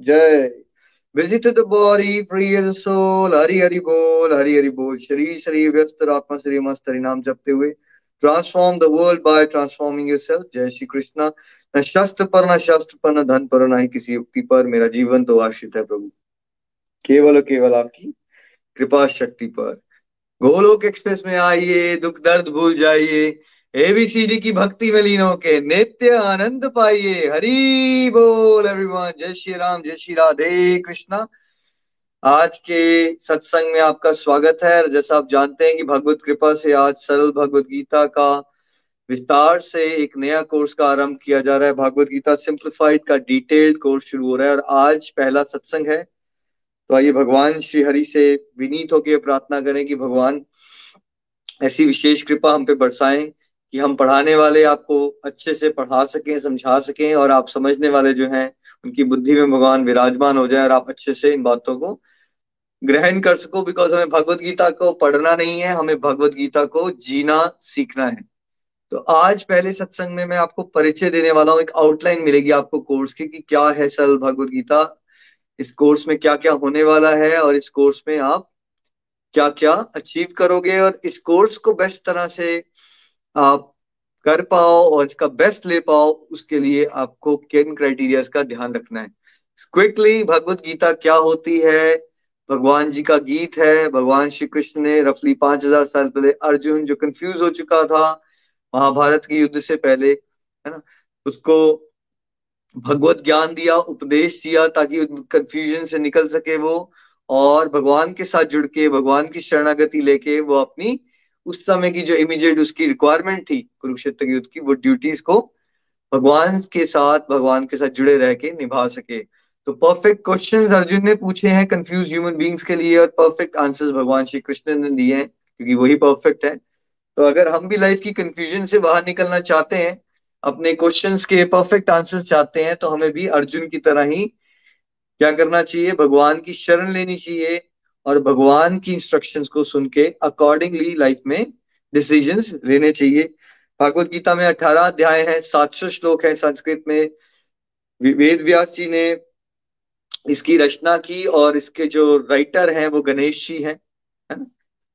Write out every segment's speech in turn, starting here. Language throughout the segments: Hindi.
जय। Visit the body free as soul, Hari Hari बोल, हरि हरि बोल। शरीर शरीर व्यस्त आत्मा शरीर मस्त हरि नाम जपते हुए transform the world by transforming yourself जय श्री कृष्ण। न शस्त्र पर, न शास्त्र पर, न धन पर, न ही किसी युक्ति पर मेरा जीवन तो आश्रित है प्रभु। केवल और केवल आपकी कृपा शक्ति पर। गोलोक एक्सप्रेस में आइए, दुख दर्द भूल जाइए। एबीसीडी की भक्ति में लीन होके नित्य आनंद पाइए। हरि बोल एवरीवन जय श्री राम, जय श्री राधे कृष्णा। आज के सत्संग में आपका स्वागत है। जैसा आप जानते हैं कि भगवत कृपा से आज सरल भगवत गीता का विस्तार से एक नया कोर्स का आरंभ किया जा रहा है। भगवत गीता सिंप्लीफाइड का डिटेल्ड कोर्स शुरू हो रहा है। और आज पहला सत्संग है। तो आइए भगवान श्री हरि से विनीत होकर प्रार्थना करें कि भगवान ऐसी विशेष कृपा हम पे बरसाएँ। कि हम पढ़ाने वाले आपको अच्छे से पढ़ा सकें, समझा सकें और आप समझने वाले जो हैं, उनकी बुद्धि में भगवान विराजमान हो जाए और आप अच्छे से इन बातों को ग्रहण कर सको बिकॉज़ हमें भगवत गीता को पढ़ना नहीं है, हमें भगवत गीता को जीना सीखना है। तो आज पहले सत्संग में मैं आपको परिचय देने वाला हूँ, एक आउटलाइन मिलेगी आपको कोर्स की कि क्या है सरल भगवत गीता, इस कोर्स में क्या क्या होने वाला है और इस कोर्स में आप क्या क्या अचीव करोगे और इस कोर्स को बेस्ट तरह से आप कर पाओ और इसका बेस्ट ले पाओ, उसके लिए आपको किन क्राइटेरिया का ध्यान रखना है। क्विकली भगवत गीता क्या होती है? भगवान जी का गीत है। भगवान श्री कृष्ण ने रफली पाँच हज़ार साल पहले अर्जुन जो कंफ्यूज हो चुका था, महाभारत के युद्ध से पहले, है ना? उसको भगवत ज्ञान दिया, उपदेश दिया ताकि कंफ्यूजन से निकल सके वो और भगवान के साथ जुड़ के, भगवान की शरणागति लेके वो अपनी उस समय की जो इमीडिएट उसकी रिक्वायरमेंट थी कुरुक्षेत्र युद्ध की, वो ड्यूटीज़ को भगवान के साथ, भगवान के साथ जुड़े रह के निभा सके। तो परफेक्ट क्वेश्चन अर्जुन ने पूछे हैं कंफ्यूज ह्यूमन बींग्स के लिए और परफेक्ट आंसर्स भगवान श्री कृष्ण ने दिए हैं, क्योंकि वही परफेक्ट है। तो अगर हम भी लाइफ की कंफ्यूजन से बाहर निकलना चाहते हैं, अपने क्वेश्चन के परफेक्ट आंसर्स चाहते हैं तो हमें भी अर्जुन की तरह ही क्या करना चाहिए? भगवान की शरण लेनी चाहिए और भगवान की इंस्ट्रक्शंस को सुन के अकॉर्डिंगली लाइफ में डिसीजंस लेने चाहिए। भगवत गीता में अठारह अध्याय है सात सौ श्लोक है संस्कृत में। वेद व्यास जी ने इसकी रचना की और इसके जो राइटर हैं वो गणेश जी हैं, है ना?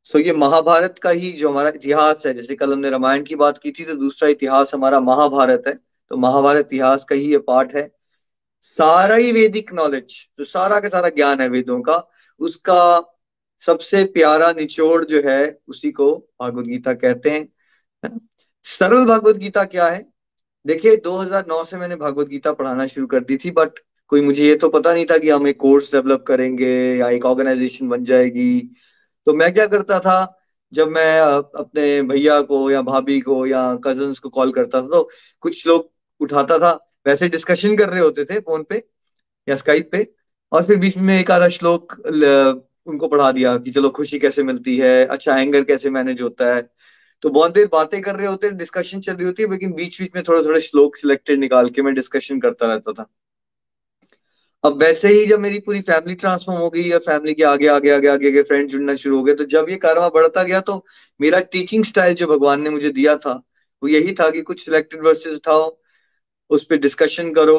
सो ये महाभारत का ही जो हमारा इतिहास है, जैसे कल हमने रामायण की बात की थी तो दूसरा इतिहास हमारा महाभारत है तो महाभारत इतिहास का ही ये पार्ट है। सारा ही वैदिक नॉलेज जो सारा का सारा ज्ञान है वेदों का उसका सबसे प्यारा निचोड़ जो है, उसी को भागवत गीता कहते हैं सरल भागवत गीता क्या है? देखिए 2009 से मैंने भागवत गीता पढ़ाना शुरू कर दी थी बट कोई मुझे ये तो पता नहीं था कि हम एक कोर्स डेवलप करेंगे या एक ऑर्गेनाइजेशन बन जाएगी। तो मैं क्या करता था, जब मैं अपने भैया को या भाभी को या कजन्स को कॉल करता था तो कुछ लोग उठाता था। वैसे डिस्कशन कर रहे होते थे फ़ोन पे या स्काइप पे। और फिर बीच में एक आधा श्लोक उनको पढ़ा दिया कि चलो खुशी कैसे मिलती है अच्छा एंगर कैसे मैनेज होता है। तो बहुत देर बातें कर रहे होते हैं डिस्कशन चल रही होती है लेकिन बीच बीच में थोड़े थोड़े श्लोक सिलेक्टेड निकाल के मैं डिस्कशन करता रहता था। अब वैसे ही जब मेरी पूरी फैमिली ट्रांसफॉर्म हो गई और फैमिली के आगे आगे आगे आगे आगे फ्रेंड जुड़ना शुरू हो गए तो जब ये कारवा बढ़ता गया तो मेरा टीचिंग स्टाइल जो भगवान ने मुझे दिया था, वो यही था कि कुछ सिलेक्टेड वर्सेस उठाओ, उस पर डिस्कशन करो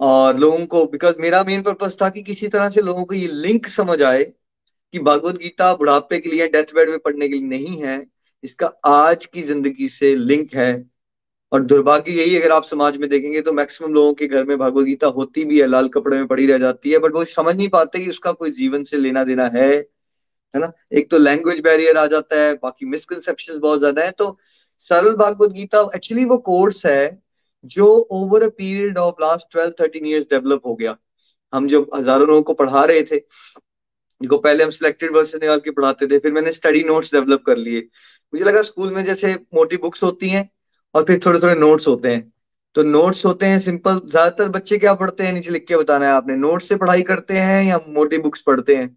और लोगों को बिकॉज़ मेरा मेन पर्पज था कि किसी तरह से लोगों को ये लिंक समझ आए कि भगवत गीता बुढ़ापे के लिए डेथ बेड में पढ़ने के लिए नहीं है। इसका आज की ज़िंदगी से लिंक है। और दुर्भाग्य यही, अगर आप समाज में देखेंगे तो मैक्सिमम लोगों के घर में भगवत गीता होती भी है, लाल कपड़े में पड़ी रह जाती है बट वो समझ नहीं पाते कि उसका कोई जीवन से लेना देना है। है ना? एक तो लैंग्वेज बैरियर आ जाता है, बाकी मिसकनसेप्शन बहुत ज़्यादा है। तो सरल भागवत गीता एक्चुअली वो कोर्स है जो over a period of last twelve thirteen years develop हो गया। हम जब हज़ारों लोगों को पढ़ा रहे थे, जिनको पहले हम सिलेक्टेड वर्ड से निकाल के पढ़ाते थे, फिर मैंने स्टडी नोट्स डेवलप कर लिए। मुझे लगा स्कूल में जैसे मोटी बुक्स होती हैं और फिर थोड़े थोड़े नोट्स होते हैं। तो नोट्स होते हैं सिंपल ज़्यादातर बच्चे क्या पढ़ते हैं? नीचे लिख के बताना है आपने। नोट्स से पढ़ाई करते हैं या मोटी बुक्स पढ़ते हैं?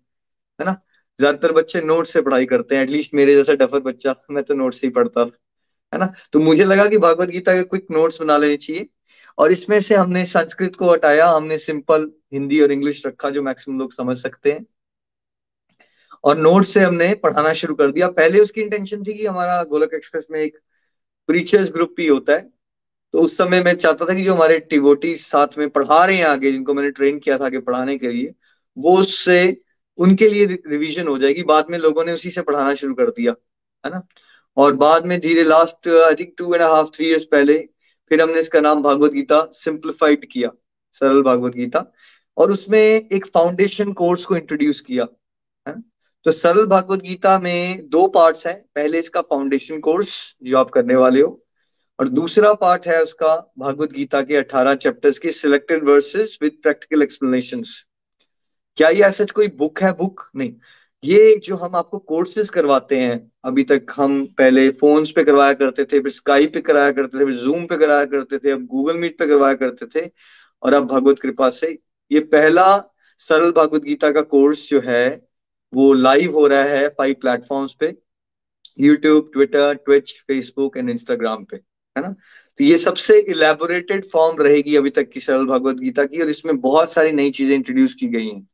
है ना? ज़्यादातर बच्चे नोट से पढ़ाई करते हैं एटलीस्ट मेरे जैसा डफर बच्चा। मैं तो नोट से ही पढ़ता। है ना? तो मुझे लगा कि भागवत गीता के क्विक नोट्स बना लेने चाहिए। और इसमें से हमने संस्कृत को हटाया, हमने सिंपल हिंदी और इंग्लिश रखा जो मैक्सिमम लोग समझ सकते हैं। और नोट से हमने पढ़ाना शुरू कर दिया। पहले उसकी इंटेंशन थी कि हमारा गोलक एक्सप्रेस में एक प्रीचर्स ग्रुप भी होता है। तो उस समय मैं चाहता था कि जो हमारे टिवोटी साथ में पढ़ा रहे हैं आगे, जिनको मैंने ट्रेन किया था आगे पढ़ाने के लिए, वो उससे उनके लिए रिवीजन हो जाएगी। बाद में लोगों ने उसी से पढ़ाना शुरू कर दिया, है ना? और बाद में धीरे last I think two and half three years पहले, फिर हमने इसका नाम भागवत गीता सिंप्लीफाइड किया, सरल भागवत गीता, और उसमें एक फाउंडेशन कोर्स को इंट्रोड्यूस किया, है तो सरल भागवत गीता में दो पार्ट्स हैं, पहले इसका फाउंडेशन कोर्स जो आप करने वाले हो, और दूसरा पार्ट है उसका भागवत गीता के 18 चैप्टर्स के selected verses with practical explanations क्या ये ऐसा कोई बुक है? बुक नहीं। ये जो हम आपको कोर्सेज करवाते हैं, अभी तक हम पहले फोन्स पे करवाया करते थे, फिर स्काई पे कराया करते थे, फिर जूम पे कराया करते थे, अब गूगल मीट पे करवाया करते थे और अब भगवत कृपा से ये पहला सरल भगवत गीता का कोर्स जो है, वो लाइव हो रहा है फाइव प्लेटफॉर्म्स पे YouTube Twitter Twitch Facebook and Instagram पे, है ना? तो ये सबसे इलेबोरेटेड फॉर्म रहेगी अभी तक की सरल भगवत गीता की और इसमें बहुत सारी नई चीज़ें इंट्रोड्यूस की गई हैं।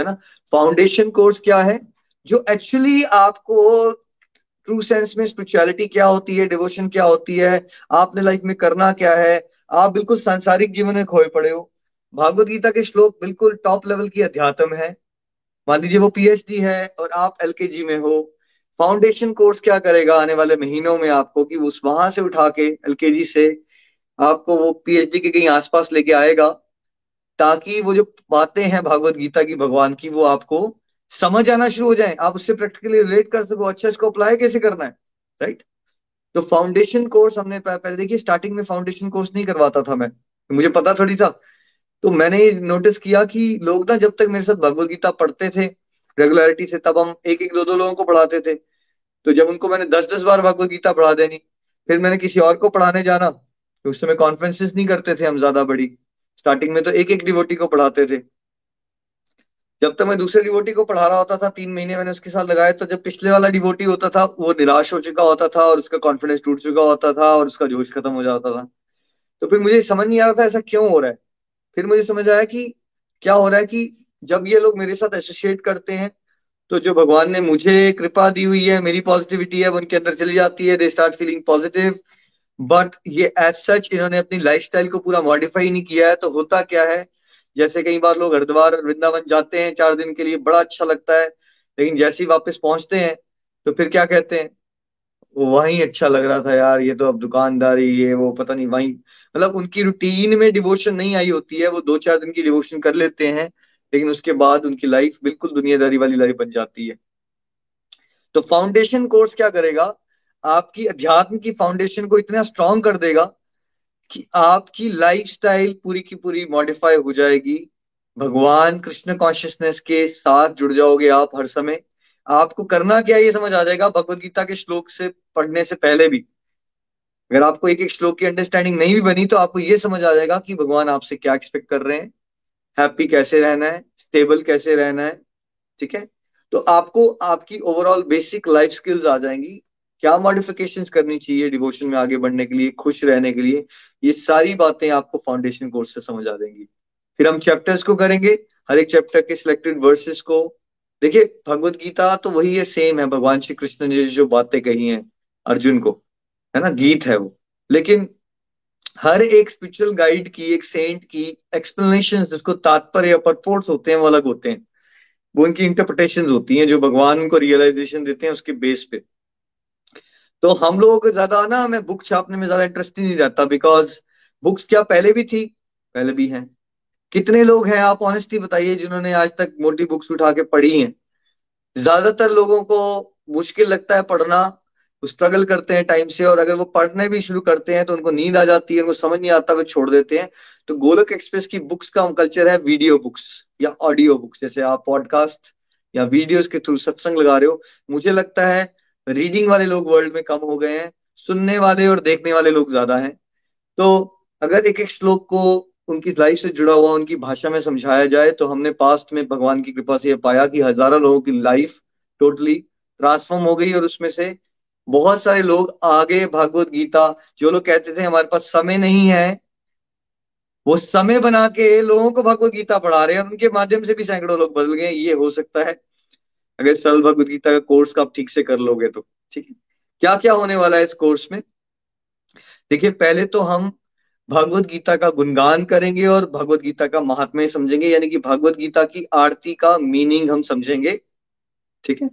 है ना? फाउंडेशन कोर्स क्या है? जो एक्चुअली आपको ट्रू सेंस में स्पिरिचुअलिटी क्या होती है डिवोशन क्या होती है, आपने लाइफ में करना क्या है, आप बिल्कुल सांसारिक जीवन में खोए पड़े हो। भागवत गीता के श्लोक बिल्कुल टॉप लेवल की अध्यात्म है। मान लीजिए वो पीएचडी है और आप एलकेजी में हो। फाउंडेशन कोर्स क्या करेगा आने वाले महीनों में आपको कि उस वहाँ से उठा के एलकेजी से आपको वो पीएचडी के कहीं आसपास लेके आएगा। ताकि वो जो बातें हैं भगवत गीता की, भगवान की, वो आपको समझ आना शुरू हो जाए। आप उससे प्रैक्टिकली रिलेट कर सको अच्छा इसको अप्लाई कैसे करना है? राइट तो फाउंडेशन कोर्स हमने पहले देखिए स्टार्टिंग में फाउंडेशन कोर्स नहीं करवाता था मैं। मुझे पता थोड़ी था। तो मैंने नोटिस किया कि लोग ना जब तक मेरे साथ भगवत गीता पढ़ते थे रेगुलरिटी से तब हम एक एक दो दो लोगों को पढ़ाते थे। तो जब उनको मैंने दस दस बार भगवत गीता पढ़ा देनी, फिर मैंने किसी और को पढ़ाने जाना तो उस समय कॉन्फ्रेंसेस नहीं करते थे हम ज़्यादा बड़ी। स्टार्टिंग में तो एक एक डिवोटी को पढ़ाते थे। जब तक मैं दूसरे डिवोटी को पढ़ा रहा होता था, तीन महीने मैंने उसके साथ लगाए तो जब पिछले वाला डिवोटी होता था, वो निराश हो चुका होता था और उसका कॉन्फिडेंस टूट चुका होता था और उसका जोश खत्म हो जाता था। तो फिर मुझे समझ नहीं आ रहा था ऐसा क्यों हो रहा है। फिर मुझे समझ आया कि क्या हो रहा है कि जब ये लोग मेरे साथ एसोसिएट करते हैं तो जो भगवान ने मुझे कृपा दी हुई है, मेरी पॉजिटिविटी है, वो उनके अंदर चली जाती है they start feeling positive but ये एज सच इन्होंने अपनी लाइफस्टाइल को पूरा मॉडिफाई नहीं किया है तो होता क्या है? जैसे कई बार लोग हरिद्वार, वृंदावन जाते हैं, चार दिन के लिए बड़ा अच्छा लगता है, लेकिन जैसे ही वापस पहुँचते हैं तो फिर क्या कहते हैं? वहीं अच्छा लग रहा था यार, ये तो अब दुकानदारी, ये वो पता नहीं वहीं। मतलब उनकी रूटीन में डिवोशन नहीं आई होती है, वो दो चार दिन की डिवोशन कर लेते हैं, लेकिन उसके बाद उनकी लाइफ बिल्कुल दुनियादारी वाली लाइफ बन जाती है। तो फाउंडेशन कोर्स क्या करेगा? आपकी अध्यात्म की फाउंडेशन को इतना स्ट्रांग कर देगा कि आपकी लाइफस्टाइल पूरी की पूरी मॉडिफाई हो जाएगी। भगवान कृष्ण कॉन्शियसनेस के साथ जुड़ जाओगे आप हर समय। आपको करना क्या ये समझ आ जाएगा भगवत गीता के श्लोक से पढ़ने से पहले भी। अगर आपको एक एक श्लोक की अंडरस्टैंडिंग नहीं भी बनी तो आपको ये समझ आ जाएगा कि भगवान आपसे क्या एक्सपेक्ट कर रहे हैं। हैप्पी कैसे रहना है? स्टेबल कैसे रहना है? ठीक है? तो आपको आपकी ओवरऑल बेसिक लाइफ स्किल्स आ जाएँगी। क्या मॉडिफिकेशन करनी चाहिए डिवोशन में आगे बढ़ने के लिए, खुश रहने के लिए? ये सारी बातें आपको फाउंडेशन कोर्स से समझ आ जाएँगी फिर हम चैप्टर्स को करेंगे। हर एक चैप्टर के सिलेक्टेड वर्सेस को। देखिए, भगवत गीता तो वही है सेम है। भगवान श्री कृष्ण ने जो बातें कही हैं अर्जुन को, है ना? गीत है वो। लेकिन हर एक स्पिरिचुअल गाइड की, एक सेंट की एक्सप्लेनेशन जिसको तात्पर्य परपोर्ट्स होते हैं, वो अलग होते हैं। वो उनकी इंटरप्रिटेशन होती हैं, जो भगवान उनको रियलाइजेशन देते हैं उसके बेस पे। तो हम लोगों को ज़्यादा ना, हमें बुक छापने में ज़्यादा इंटरेस्ट ही नहीं रहता बिकॉज़ बुक्स क्या पहले भी थी, पहले भी हैं। कितने लोग हैं, आप ऑनेस्टली बताइए, जिन्होंने आज तक मोटी बुक्स उठा के पढ़ी हैं। ज़्यादातर लोगों को मुश्किल लगता है पढ़ना स्ट्रगल करते हैं टाइम से, और अगर वो पढ़ने भी शुरू करते हैं तो उनको नींद आ जाती है, उनको समझ नहीं आता, वो छोड़ देते हैं। तो गोलक एक्सप्रेस की बुक्स का कल्चर है वीडियो बुक्स या ऑडियो बुक्स जैसे आप पॉडकास्ट या वीडियोस के थ्रू सत्संग लगा रहे हो। मुझे लगता है रीडिंग वाले लोग वर्ल्ड में कम हो गए हैं, सुनने वाले और देखने वाले लोग ज़्यादा हैं। तो अगर एक एक श्लोक को उनकी लाइफ से जुड़ा हुआ, उनकी भाषा में समझाया जाए तो हमने पास्ट में भगवान की कृपा से यह पाया कि हज़ारों लोगों की लाइफ टोटली ट्रांसफॉर्म हो गई और उसमें से बहुत सारे लोग आगे भागवत गीता, जो लोग कहते थे हमारे पास समय नहीं है, वो समय बना के लोगों को भगवत गीता पढ़ा रहे हैं उनके माध्यम से भी सैकड़ों लोग बदल गए ये हो सकता है अगर सरल भगवत गीता का कोर्स का आप ठीक से कर लोगे तो। ठीक है? क्या क्या होने वाला है इस कोर्स में? देखिए, पहले तो हम भगवत गीता का गुणगान करेंगे और भगवत गीता का महात्म्य समझेंगे, यानी कि भगवत गीता की आरती का मीनिंग हम समझेंगे। ठीक है?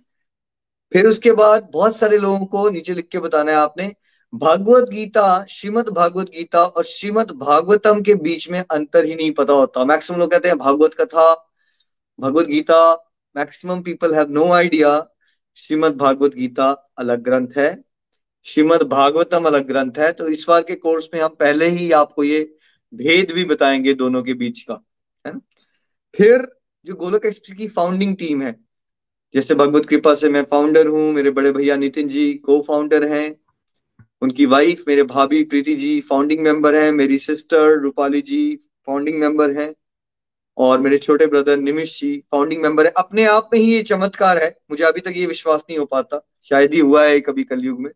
फिर उसके बाद बहुत सारे लोगों को नीचे लिख के बताना है आपने भगवत गीता, श्रीमद भागवत गीता और श्रीमद भागवतम के बीच में अंतर ही नहीं पता होता। मैक्सिमम लोग कहते हैं भागवत कथा Bhagavad Gita maximum people have no idea Shrimad Bhagavat Gita अलग ग्रंथ है श्रीमद भागवतम अलग ग्रंथ है तो इस बार के कोर्स में हम पहले ही आपको ये भेद भी बताएँगे दोनों के बीच का, है ना? फिर जो गोलक एक्सप्रेस की फाउंडिंग टीम है, जैसे भगवत कृपा से मैं फाउंडर हूँ, मेरे बड़े भैया नितिन जी को फाउंडर हैं, उनकी वाइफ मेरे भाभी प्रीति जी फाउंडिंग मेंबर हैं, मेरी sister Rupali ji founding member हैं और मेरे छोटे brother Nimish ji founding member है, अपने आप में ही ये चमत्कार है। मुझे अभी तक ये विश्वास नहीं हो पाता। शायद ही हुआ है कभी कलयुग में,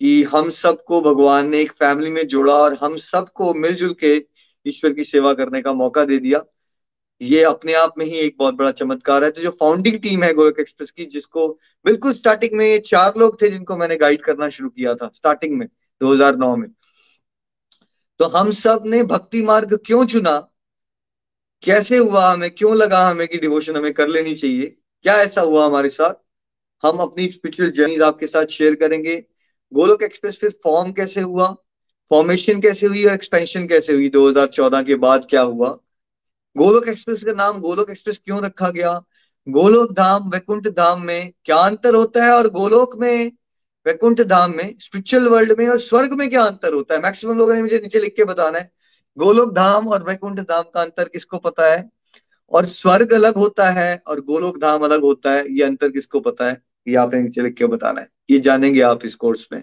कि हम सबको भगवान ने एक फैमिली में जोड़ा और हम सबको मिलजुल के ईश्वर की सेवा करने का मौका दे दिया। ये अपने आप में ही एक बहुत बड़ा चमत्कार है। तो जो फाउंडिंग टीम है गोलक एक्सप्रेस की, जिसको बिल्कुल स्टार्टिंग में चार लोग थे जिनको मैंने गाइड करना शुरू किया था स्टार्टिंग में 2009 में। तो हम सबने भक्ति मार्ग क्यों चुना? कैसे हुआ हमें, क्यों लगा हमें कि डिवोशन हमें कर लेनी चाहिए? क्या ऐसा हुआ हमारे साथ? हम अपनी स्पिरिचुअल जर्नी आपके साथ शेयर करेंगे। गोलोक एक्सप्रेस फिर फॉर्म कैसे हुआ? फॉर्मेशन कैसे हुई और एक्सपेंशन कैसे हुई? 2014 के बाद क्या हुआ? गोलोक एक्सप्रेस का नाम गोलोक एक्सप्रेस क्यों रखा गया? गोलोक धाम वैकुंठ धाम में क्या अंतर होता है और गोलोक में, वैकुंठ धाम में स्पिरिचुअल वर्ल्ड में और स्वर्ग में क्या अंतर होता है? मैक्सिमम लोगों ने मुझे नीचे लिख के बताना है। गोलोक धाम और वैकुंठ धाम का अंतर किसको पता है? और स्वर्ग अलग होता है और गोलोक धाम अलग होता है, ये अंतर किसको पता है? ये आपने नीचे लिख के बताना है। ये जानेंगे आप इस कोर्स में।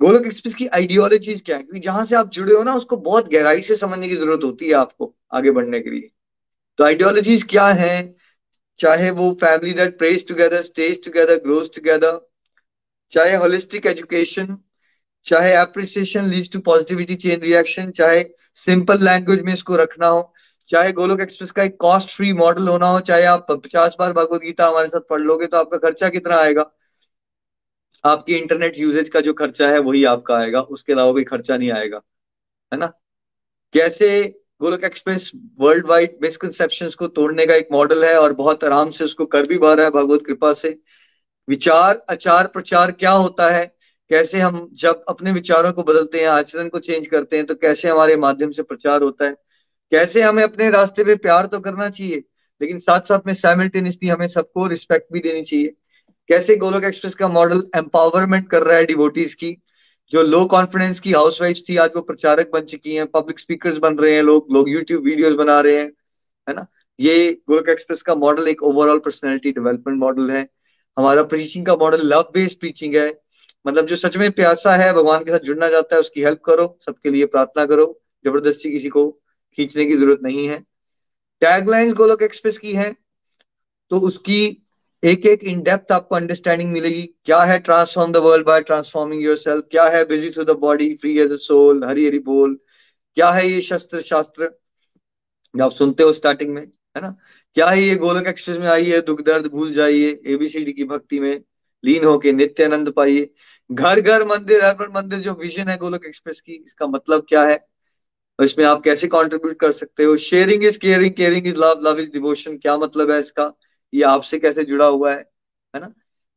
गोलोक एक्सप्रेस की आइडियोलॉजीज क्या है? क्योंकि जहाँ से आप जुड़े हो ना, उसको बहुत गहराई से समझने की ज़रूरत होती है आपको आगे बढ़ने के लिए। तो आइडियोलॉजीज क्या है? चाहे वो family that prays together stays together grows together चाहे होलिस्टिक एजुकेशन चाहे appreciation leads to positivity chain reaction चाहे सिंपल लैंग्वेज में इसको रखना हो, चाहे गोलोक एक्सप्रेस का एक कॉस्ट फ्री मॉडल होना हो, चाहे आप पचास बार भगवत गीता हमारे साथ पढ़ लोगे तो आपका खर्चा कितना आएगा? आपकी इंटरनेट यूजेज का जो खर्चा है वही आपका आएगा, उसके अलावा कोई खर्चा नहीं आएगा, है ना? कैसे गोलक एक्सप्रेस वर्ल्ड वाइड मिसकनसेप्शन को तोड़ने का एक मॉडल है और बहुत आराम से उसको कर भी पा रहा है भगवत कृपा से। विचार आचार प्रचार क्या होता है? कैसे हम जब अपने विचारों को बदलते हैं, आचरण को चेंज करते हैं तो कैसे हमारे माध्यम से प्रचार होता है? कैसे हमें अपने रास्ते में प्यार तो करना चाहिए, लेकिन साथ साथ में साइमल्टेनियसली हमें सबको रिस्पेक्ट भी देनी चाहिए? कैसे गोलोक एक्सप्रेस का मॉडल एम्पावरमेंट कर रहा है डिवोटीज की? जो लो कॉन्फिडेंस की हाउस वाइफ थी, आज वो प्रचारक बन चुकी हैं पब्लिक स्पीकर्स बन रहे हैं लोग लोग यूट्यूब वीडियोस बना रहे हैं, है ना? ये गोलक एक्सप्रेस का मॉडल एक ओवरऑल पर्सनैलिटी डेवलपमेंट मॉडल है। हमारा प्रीचिंग का मॉडल लव बेस्ड प्रीचिंग है। मतलब जो सच में प्यासा है, भगवान के साथ जुड़ना चाहता है, उसकी हेल्प करो, सबके लिए प्रार्थना करो, ज़बरदस्ती किसी को खींचने की ज़रूरत नहीं है। टैगलाइन गोलोक एक्सप्रेस की है तो उसकी एक एक इन डेप्थ आपको अंडरस्टैंडिंग मिलेगी। क्या है transform the world by transforming yourself क्या है busy through the body free as a soul Hari Hari बोल? क्या है ये शस्त्र, शास्त्र? जो आप सुनते हो स्टार्टिंग में, है ना? क्या है ये गोलक एक्सप्रेस में, आइए, दुख दर्द भूल जाइए एबीसीडी की भक्ति में, लीन होके नित्य आनंद पाइए। घर घर मंदिर हर मंदिर जो विजन है गोलक एक्सप्रेस की इसका मतलब क्या है? और इसमें आप कैसे कंट्रीब्यूट कर सकते हो? Sharing is caring caring is love love is devotion क्या मतलब है इसका? ये आपसे कैसे जुड़ा हुआ है? है ना?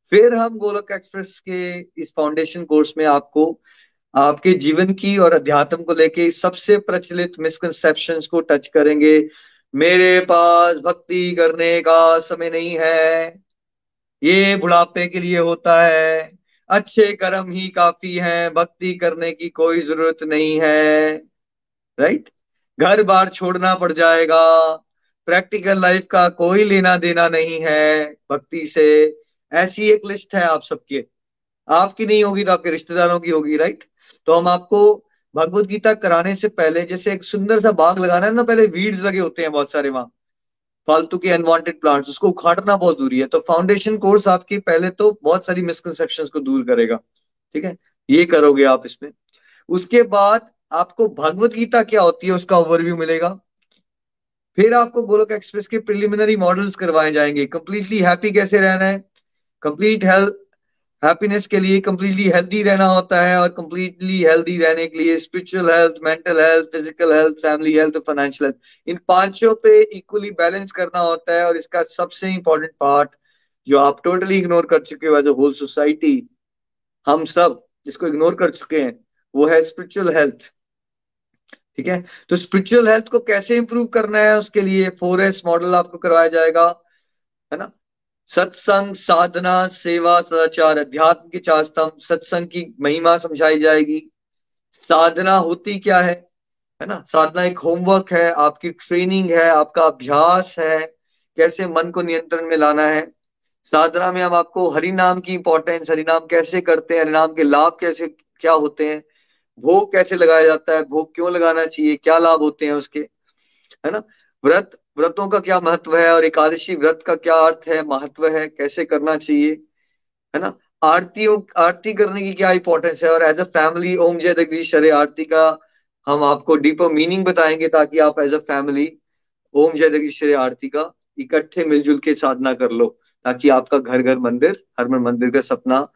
फिर हम गोलक एक्सप्रेस के इस फाउंडेशन कोर्स में आपको, आपके जीवन की और अध्यात्म को लेके सबसे प्रचलित मिसकनसेप्शन को टच करेंगे। मेरे पास भक्ति करने का समय नहीं है। ये बुढ़ापे के लिए होता है। अच्छे कर्म ही काफ़ी हैं, भक्ति करने की कोई ज़रूरत नहीं है राइट घर बार छोड़ना पड़ जाएगा प्रैक्टिकल लाइफ का कोई लेना देना नहीं है भक्ति से, ऐसी एक लिस्ट है आप सबकी। आपकी नहीं होगी तो आपके रिश्तेदारों की होगी राइट तो हम आपको भगवत गीता कराने से पहले, जैसे एक सुंदर सा बाग लगाना है ना, पहले वीड्स लगे होते हैं बहुत सारे वहाँ। फालतू के अनवांटेड प्लांट्स उसको उखाड़ना बहुत ज़रूरी है। तो फाउंडेशन कोर्स आपकी पहले तो बहुत सारी मिसकनसेप्शन को दूर करेगा। ठीक है? ये करोगे आप इसमें। उसके बाद आपको भगवत गीता क्या होती है, उसका ओवरव्यू मिलेगा। फिर आपको गोलक एक्सप्रेस के प्रिलिमिनरी मॉडल्स करवाए जाएँगे। कंप्लीटली हैप्पी कैसे रहना है? कंप्लीट हेल्थ हैप्पीनेस के लिए कंप्लीटली हेल्दी रहना होता है और कंप्लीटली हेल्दी रहने के लिए spiritual health mental health physical health family health financial health इन पाँचों पे इक्वली बैलेंस करना होता है और इसका सबसे इंपॉर्टेंट पार्ट जो आप टोटली इग्नोर कर चुके हो एज अ होल सोसाइटी हम सब जिसको इग्नोर कर चुके हैं, वो है स्पिरिचुअल हेल्थ ठीक है? तो स्पिरिचुअल हेल्थ को कैसे इंप्रूव करना है उसके लिए फोर एस मॉडल आपको करवाया जाएगा, है ना? सत्संग, साधना, सेवा, सदाचार, अध्यात्म के चार स्तंभ, सत्संग की महिमा समझाई जाएगी। साधना होती क्या है? है ना? साधना एक होमवर्क है, आपकी ट्रेनिंग है, आपका अभ्यास है, कैसे मन को नियंत्रण में लाना है। साधना में हम आपको हरि नाम की इंपॉर्टेंस हरि नाम कैसे करते हैं, हरिनाम के लाभ कैसे, क्या होते हैं, भोग कैसे लगाया जाता है, भोग क्यों लगाना चाहिए, क्या लाभ होते हैं उसके, है ना? व्रत व्रतों का क्या महत्व है और एकादशी व्रत का क्या अर्थ है, महत्व है, कैसे करना चाहिए, है ना? आरतियों, आरती करने की क्या इंपॉर्टेंस है? और एज अ फैमिली ओम जय जगदीश हरे आरती का हम आपको डीपर मीनिंग बताएँगे ताकि आप एज अ फैमिली ओम जय जगदीश हरे आरती का इकट्ठे मिलजुल के साधना कर लो, ताकि आपका घर घर मंदिर हर मन मंदिर का सपना,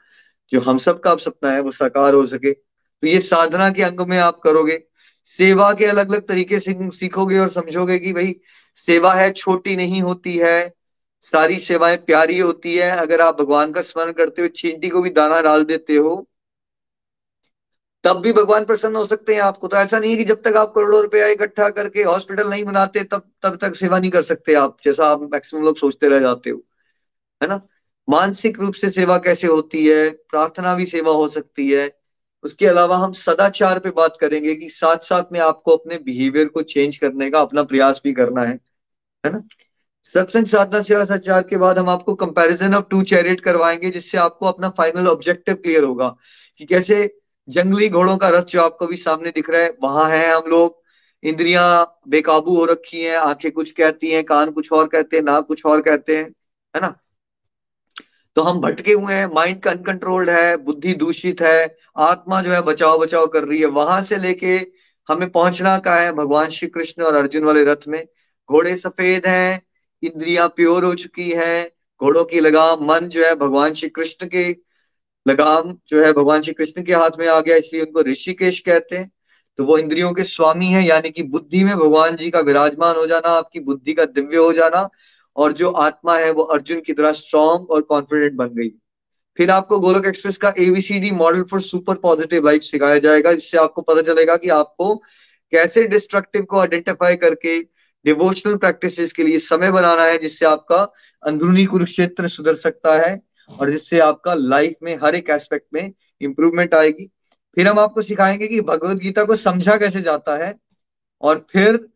जो हम सब का सपना है, वो साकार हो सके। तो ये साधना के अंग में आप करोगे, सेवा के अलग अलग तरीके से सीखोगे और समझोगे कि भाई सेवा है, छोटी नहीं होती है, सारी सेवाएँ प्यारी होती है। अगर आप भगवान का स्मरण करते हो, चींटी को भी दाना डाल देते हो, तब भी भगवान प्रसन्न हो सकते हैं आपको। तो ऐसा नहीं है कि जब तक आप करोड़ों रुपया इकट्ठा करके हॉस्पिटल नहीं बनाते, तब तब तक सेवा नहीं कर सकते आप, जैसा आप मैक्सिमम लोग सोचते रह जाते हो। है ना? मानसिक रूप से सेवा कैसे होती है? प्रार्थना भी सेवा हो सकती है। उसके अलावा हम सदाचार पे बात करेंगे कि साथ साथ में आपको अपने बिहेवियर को चेंज करने का अपना प्रयास भी करना है। है ना? सत्संग साधना सेवा सदाचार के बाद हम आपको कंपैरिजन ऑफ़ टू चैरिट करवाएँगे, जिससे आपको अपना फाइनल ऑब्जेक्टिव क्लियर होगा। कि कैसे जंगली घोड़ों का रथ जो आपको भी सामने दिख रहा है, वहाँ है हम लोग। इंद्रियाँ बेकाबू हो रखी हैं, आँखें कुछ कहती हैं, कान कुछ और कहते हैं ना कुछ और कहते हैं, है ना? तो हम भटके हुए हैं माइंड का अनकंट्रोल्ड है, बुद्धि दूषित है, आत्मा जो है बचाव बचाव कर रही है। वहाँ से लेके हमें पहुँचना का है? भगवान श्री कृष्ण और अर्जुन वाले रथ में। घोड़े सफ़ेद हैं, इंद्रियाँ प्योर हो चुकी है। घोड़ों की लगाम मन जो है भगवान श्री कृष्ण के लगाम जो है भगवान श्री कृष्ण के हाथ में आ गया, इसलिए उनको ऋषिकेश कहते हैं। तो वो इंद्रियों के स्वामी है, यानी कि बुद्धि में भगवान जी का विराजमान हो जाना, आपकी बुद्धि का दिव्य हो जाना, और जो आत्मा है वो अर्जुन की तरह स्ट्रॉन्ग और कॉन्फिडेंट बन गई। फिर आपको गोलक एक्सप्रेस का ABCD model for super positive life सिखाया जाएगा, जिससे आपको पता चलेगा कि आपको कैसे डिस्ट्रक्टिव को आइडेंटिफाई करके डिवोशनल प्रैक्टिसेस के लिए समय बनाना है, जिससे आपका अंदरूनी कुरुक्षेत्र सुधर सकता है और जिससे आपका लाइफ में हर एक एस्पेक्ट में इंप्रूवमेंट आएगी। फिर हम आपको सिखाएँगे कि भगवत गीता को समझा कैसे जाता है और फिर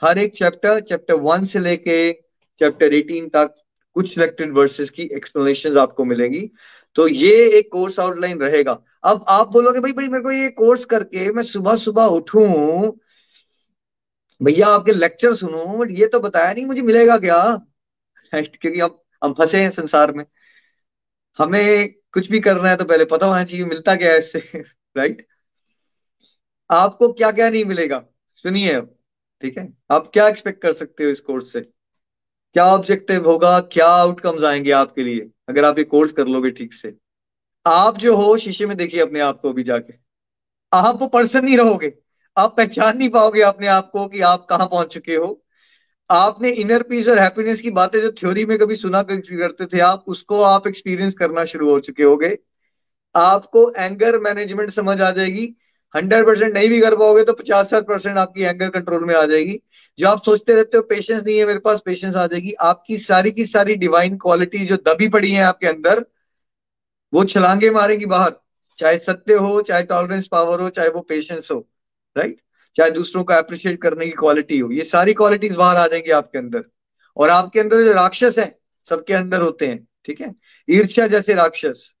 हर एक चैप्टर चैप्टर वन से लेके चैप्टर 18 तक कुछ सिलेक्टेड वर्सेस की एक्सप्लेनेशन आपको मिलेंगी। तो ये एक कोर्स आउटलाइन रहेगा। अब आप बोलोगे, भाई भाई, मेरे को ये कोर्स करके मैं सुबह सुबह उठूं भैया, आपके लेक्चर सुनो बट ये तो बताया नहीं, मुझे मिलेगा क्या? क्योंकि अब हम फंसे हैं संसार में। हमें कुछ भी करना है तो पहले पता होना चाहिए, मिलता क्या है इससे? राइट आपको क्या क्या नहीं मिलेगा? सुनिए अब, ठीक है? आप क्या एक्सपेक्ट कर सकते हो इस कोर्स से? क्या ऑब्जेक्टिव होगा? क्या आउटकम्स आएँगे आपके लिए, अगर आप ये कोर्स कर लोगे ठीक से? आप जो हो, शीशे में देखिए अपने आप को अभी जाके। आप वो पर्सन नहीं रहोगे। आप पहचान नहीं पाओगे अपने आप को कि आप कहाँ पहुँच चुके हो। आपने इनर पीस और हैप्पीनेस की बातें जो थ्योरी में कभी सुना करते थे, आप उसको आप एक्सपीरियंस करना शुरू हो चुके होगे। आपको एंगर मैनेजमेंट समझ आ जाएगी। हंड्रेड परसेंट नहीं भी कर पाओगे तो पचास साठ परसेंट आपकी एंगर कंट्रोल में आ जाएगी। जो आप सोचते रहते हो पेशेंस नहीं है मेरे पास पेशेंस आ जाएगी। आपकी सारी की सारी डिवाइन क्वालिटी जो दबी पड़ी है आपके अंदर, वो छलांगे मारेंगी बाहर। चाहे सत्य हो, चाहे टॉलरेंस पावर हो, चाहे वो पेशेंस हो। राइट चाहे दूसरों को अप्रिशिएट करने की क्वालिटी हो, ये सारी क्वालिटीज बाहर आ जाएँगी आपके अंदर। और आपके अंदर जो राक्षस है, सबके अंदर होते हैं, ठीक है? ईर्ष्या जैसे राक्षस,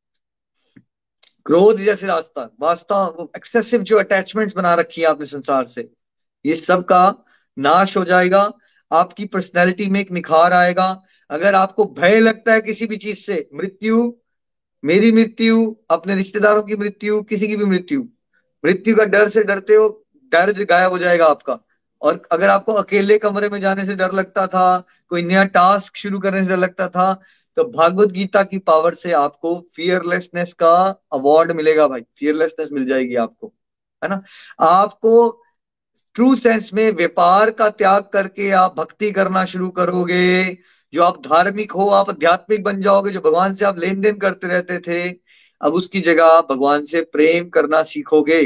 क्रोध जैसे रास्ता वास्तव एक्सेसिव जो अटैचमेंट्स बना रखी है आपने संसार से, ये सब का नाश हो जाएगा, आपकी पर्सनैलिटी में एक निखार आएगा। अगर आपको भय लगता है किसी भी चीज़ से, मृत्यु, मेरी मृत्यु, अपने रिश्तेदारों की मृत्यु, किसी की भी मृत्यु मृत्यु का डर से डरते हो डर गायब हो जाएगा आपका। और अगर आपको अकेले कमरे में जाने से डर लगता था, कोई नया टास्क शुरू करने से डर लगता था तो भागवत गीता की पावर से आपको फियरलेसनेस का अवार्ड मिलेगा भाई। फियरलेसनेस मिल जाएगी आपको, है ना? आपको ट्रू सेंस में व्यापार का त्याग करके आप भक्ति करना शुरू करोगे। जो आप धार्मिक हो, आप आध्यात्मिक बन जाओगे, जो भगवान से आप लेन देन करते रहते थे, अब उसकी जगह भगवान से प्रेम करना सीखोगे।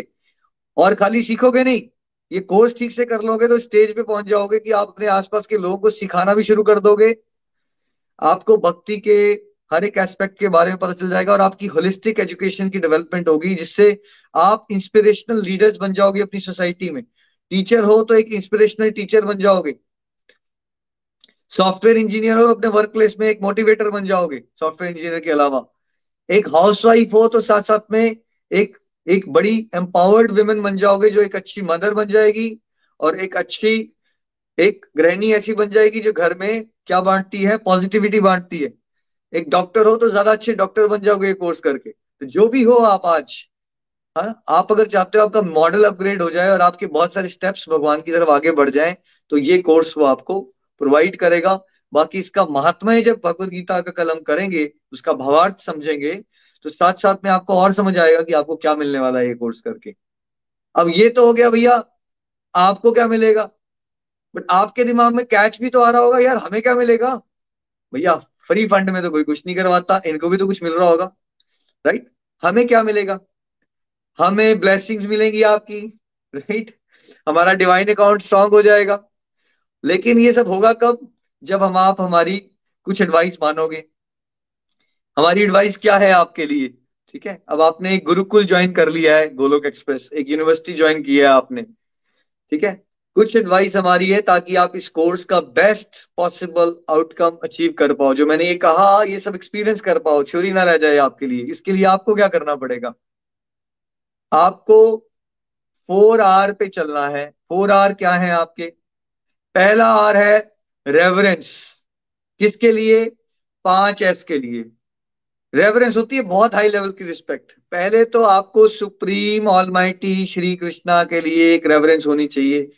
और खाली सीखोगे नहीं। ये कोर्स ठीक से कर लोगे तो स्टेज पे पहुँच जाओगे कि आप अपने आसपास के लोगों को सिखाना भी शुरू कर दोगे। आपको भक्ति के हर एक एस्पेक्ट के बारे में पता चल जाएगा और आपकी होलिस्टिक एजुकेशन की डेवलपमेंट होगी, जिससे आप इंस्पिरेशनल लीडर्स बन जाओगे अपनी सोसाइटी में। टीचर हो तो एक इंस्पिरेशनल टीचर बन जाओगे। सॉफ्टवेयर इंजीनियर हो तो अपने वर्क प्लेस में एक मोटिवेटर बन जाओगे सॉफ्टवेयर इंजीनियर के अलावा। एक हाउसवाइफ हो तो साथ साथ में एक एक बड़ी एम्पावर्ड वुमेन बन जाओगे जो एक अच्छी मदर बन जाएगी और एक अच्छी, एक गृहिणी ऐसी बन जाएगी जो घर में क्या बांटती है? पॉजिटिविटी बांटती है। एक डॉक्टर हो तो ज़्यादा अच्छे डॉक्टर बन जाओगे कोर्स करके। तो जो भी हो आप आज हाँ आप अगर चाहते हो आपका मॉडल अपग्रेड हो जाए और आपके बहुत सारे स्टेप्स भगवान की तरफ़ आगे बढ़ जाएँ तो ये कोर्स वो आपको प्रोवाइड करेगा। बाकी इसका महात्मा जब भगवत गीता का कलम करेंगे, उसका भावार्थ समझेंगे तो साथ साथ में आपको और समझ आएगा कि आपको क्या मिलने वाला है ये कोर्स करके। अब ये तो हो गया भैया, आपको क्या मिलेगा? बट आपके दिमाग में कैच भी तो आ रहा होगा, यार हमें क्या मिलेगा? भैया फ्री फंड में तो कोई कुछ नहीं करवाता, इनको भी तो कुछ मिल रहा होगा राइट हमें क्या मिलेगा? हमें ब्लेसिंग्स मिलेंगी आपकी राइट हमारा डिवाइन अकाउंट स्ट्रांग हो जाएगा। लेकिन ये सब होगा कब? जब हम आप हमारी कुछ एडवाइस मानोगे। हमारी एडवाइस क्या है आपके लिए? ठीक है? अब आपने एक गुरुकुल ज्वाइन कर लिया है, गोलोक एक्सप्रेस एक यूनिवर्सिटी ज्वाइन किया है आपने। ठीक है? कुछ एडवाइस हमारी है ताकि आप इस कोर्स का बेस्ट पॉसिबल आउटकम अचीव कर पाओ। जो मैंने ये कहा, ये सब एक्सपीरियंस कर पाओ थ्योरी ना रह जाए आपके लिए। इसके लिए आपको क्या करना पड़ेगा? आपको फोर आर पे चलना है। फोर आर क्या है आपके? पहला आर है रेवरेंस किसके लिए? पाँच एस के लिए। रेवरेंस होती है बहुत हाई लेवल की रिस्पेक्ट पहले तो आपको सुप्रीम ऑलमाइटी श्री कृष्णा के लिए एक रेवरेंस होनी चाहिए.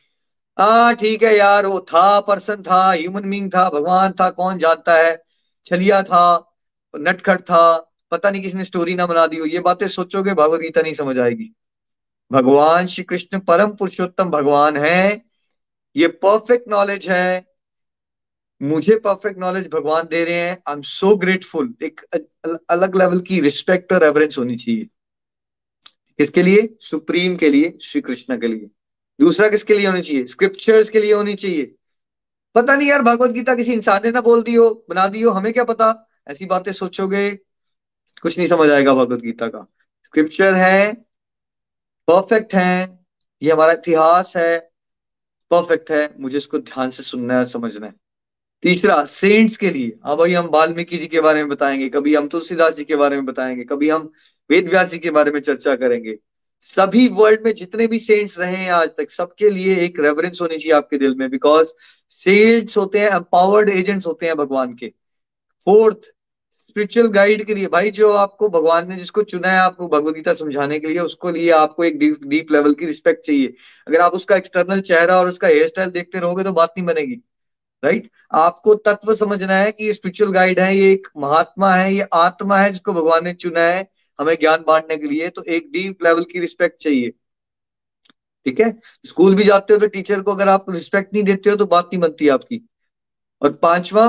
हाँ ठीक है यार, वो था पर्सन था ह्यूमन बींग था, भगवान था, कौन जानता है? छलिया था, नटखट था, पता नहीं किसने स्टोरी ना बना दी हो ये बातें सोचोगे भगवत गीता नहीं समझ आएगी। भगवान श्री कृष्ण परम पुरुषोत्तम भगवान है। ये परफेक्ट नॉलेज है। मुझे परफेक्ट नॉलेज भगवान दे रहे हैं। आई एम सो ग्रेटफुल एक अलग लेवल की रिस्पेक्ट और रेवरेंस होनी चाहिए। किसके लिए? सुप्रीम के लिए, श्री कृष्ण के लिए। दूसरा किसके लिए होनी चाहिए? स्क्रिप्चर्स के लिए होनी चाहिए। पता नहीं यार, भगवत गीता किसी इंसान ने ना बोल दी हो, बना दी हो, हमें क्या पता? ऐसी बातें सोचोगे, कुछ नहीं समझ आएगा भगवत गीता का। स्क्रिप्चर है परफेक्ट है, ये हमारा इतिहास है परफेक्ट है, मुझे इसको ध्यान से सुनना है, समझना है। तीसरा सेंट्स के लिए। अब भाई हम वाल्मीकि जी के बारे में बताएँगे, कभी हम तुलसीदास जी के बारे में बताएँगे, कभी हम वेद व्यास जी के बारे में चर्चा करेंगे। सभी वर्ल्ड में जितने भी सेंट्स रहे हैं आज तक, सबके लिए एक रेफरेंस होनी चाहिए आपके दिल में बिकॉज़ सेंट्स होते हैं एम्पावर्ड एजेंट्स होते हैं भगवान के। फोर्थ स्पिरिचुअल गाइड के लिए। भाई, जो आपको भगवान ने जिसको चुना है, आपको भगवदगीता समझाने के लिए, उसको लिए आपको एक डीप डीप लेवल की रिस्पेक्ट चाहिए। अगर आप उसका एक्सटर्नल चेहरा और उसका हेयर स्टाइल देखते रहोगे तो बात नहीं बनेगी। राइट? आपको तत्व समझना है कि ये स्पिरिचुअल गाइड है, ये एक महात्मा है, ये आत्मा है जिसको भगवान ने चुना है हमें ज्ञान बांटने के लिए तो एक डीप लेवल की रिस्पेक्ट चाहिए। ठीक है? स्कूल भी जाते हो तो टीचर को अगर आप रिस्पेक्ट नहीं देते हो तो बात नहीं बनती आपकी। और पांचवा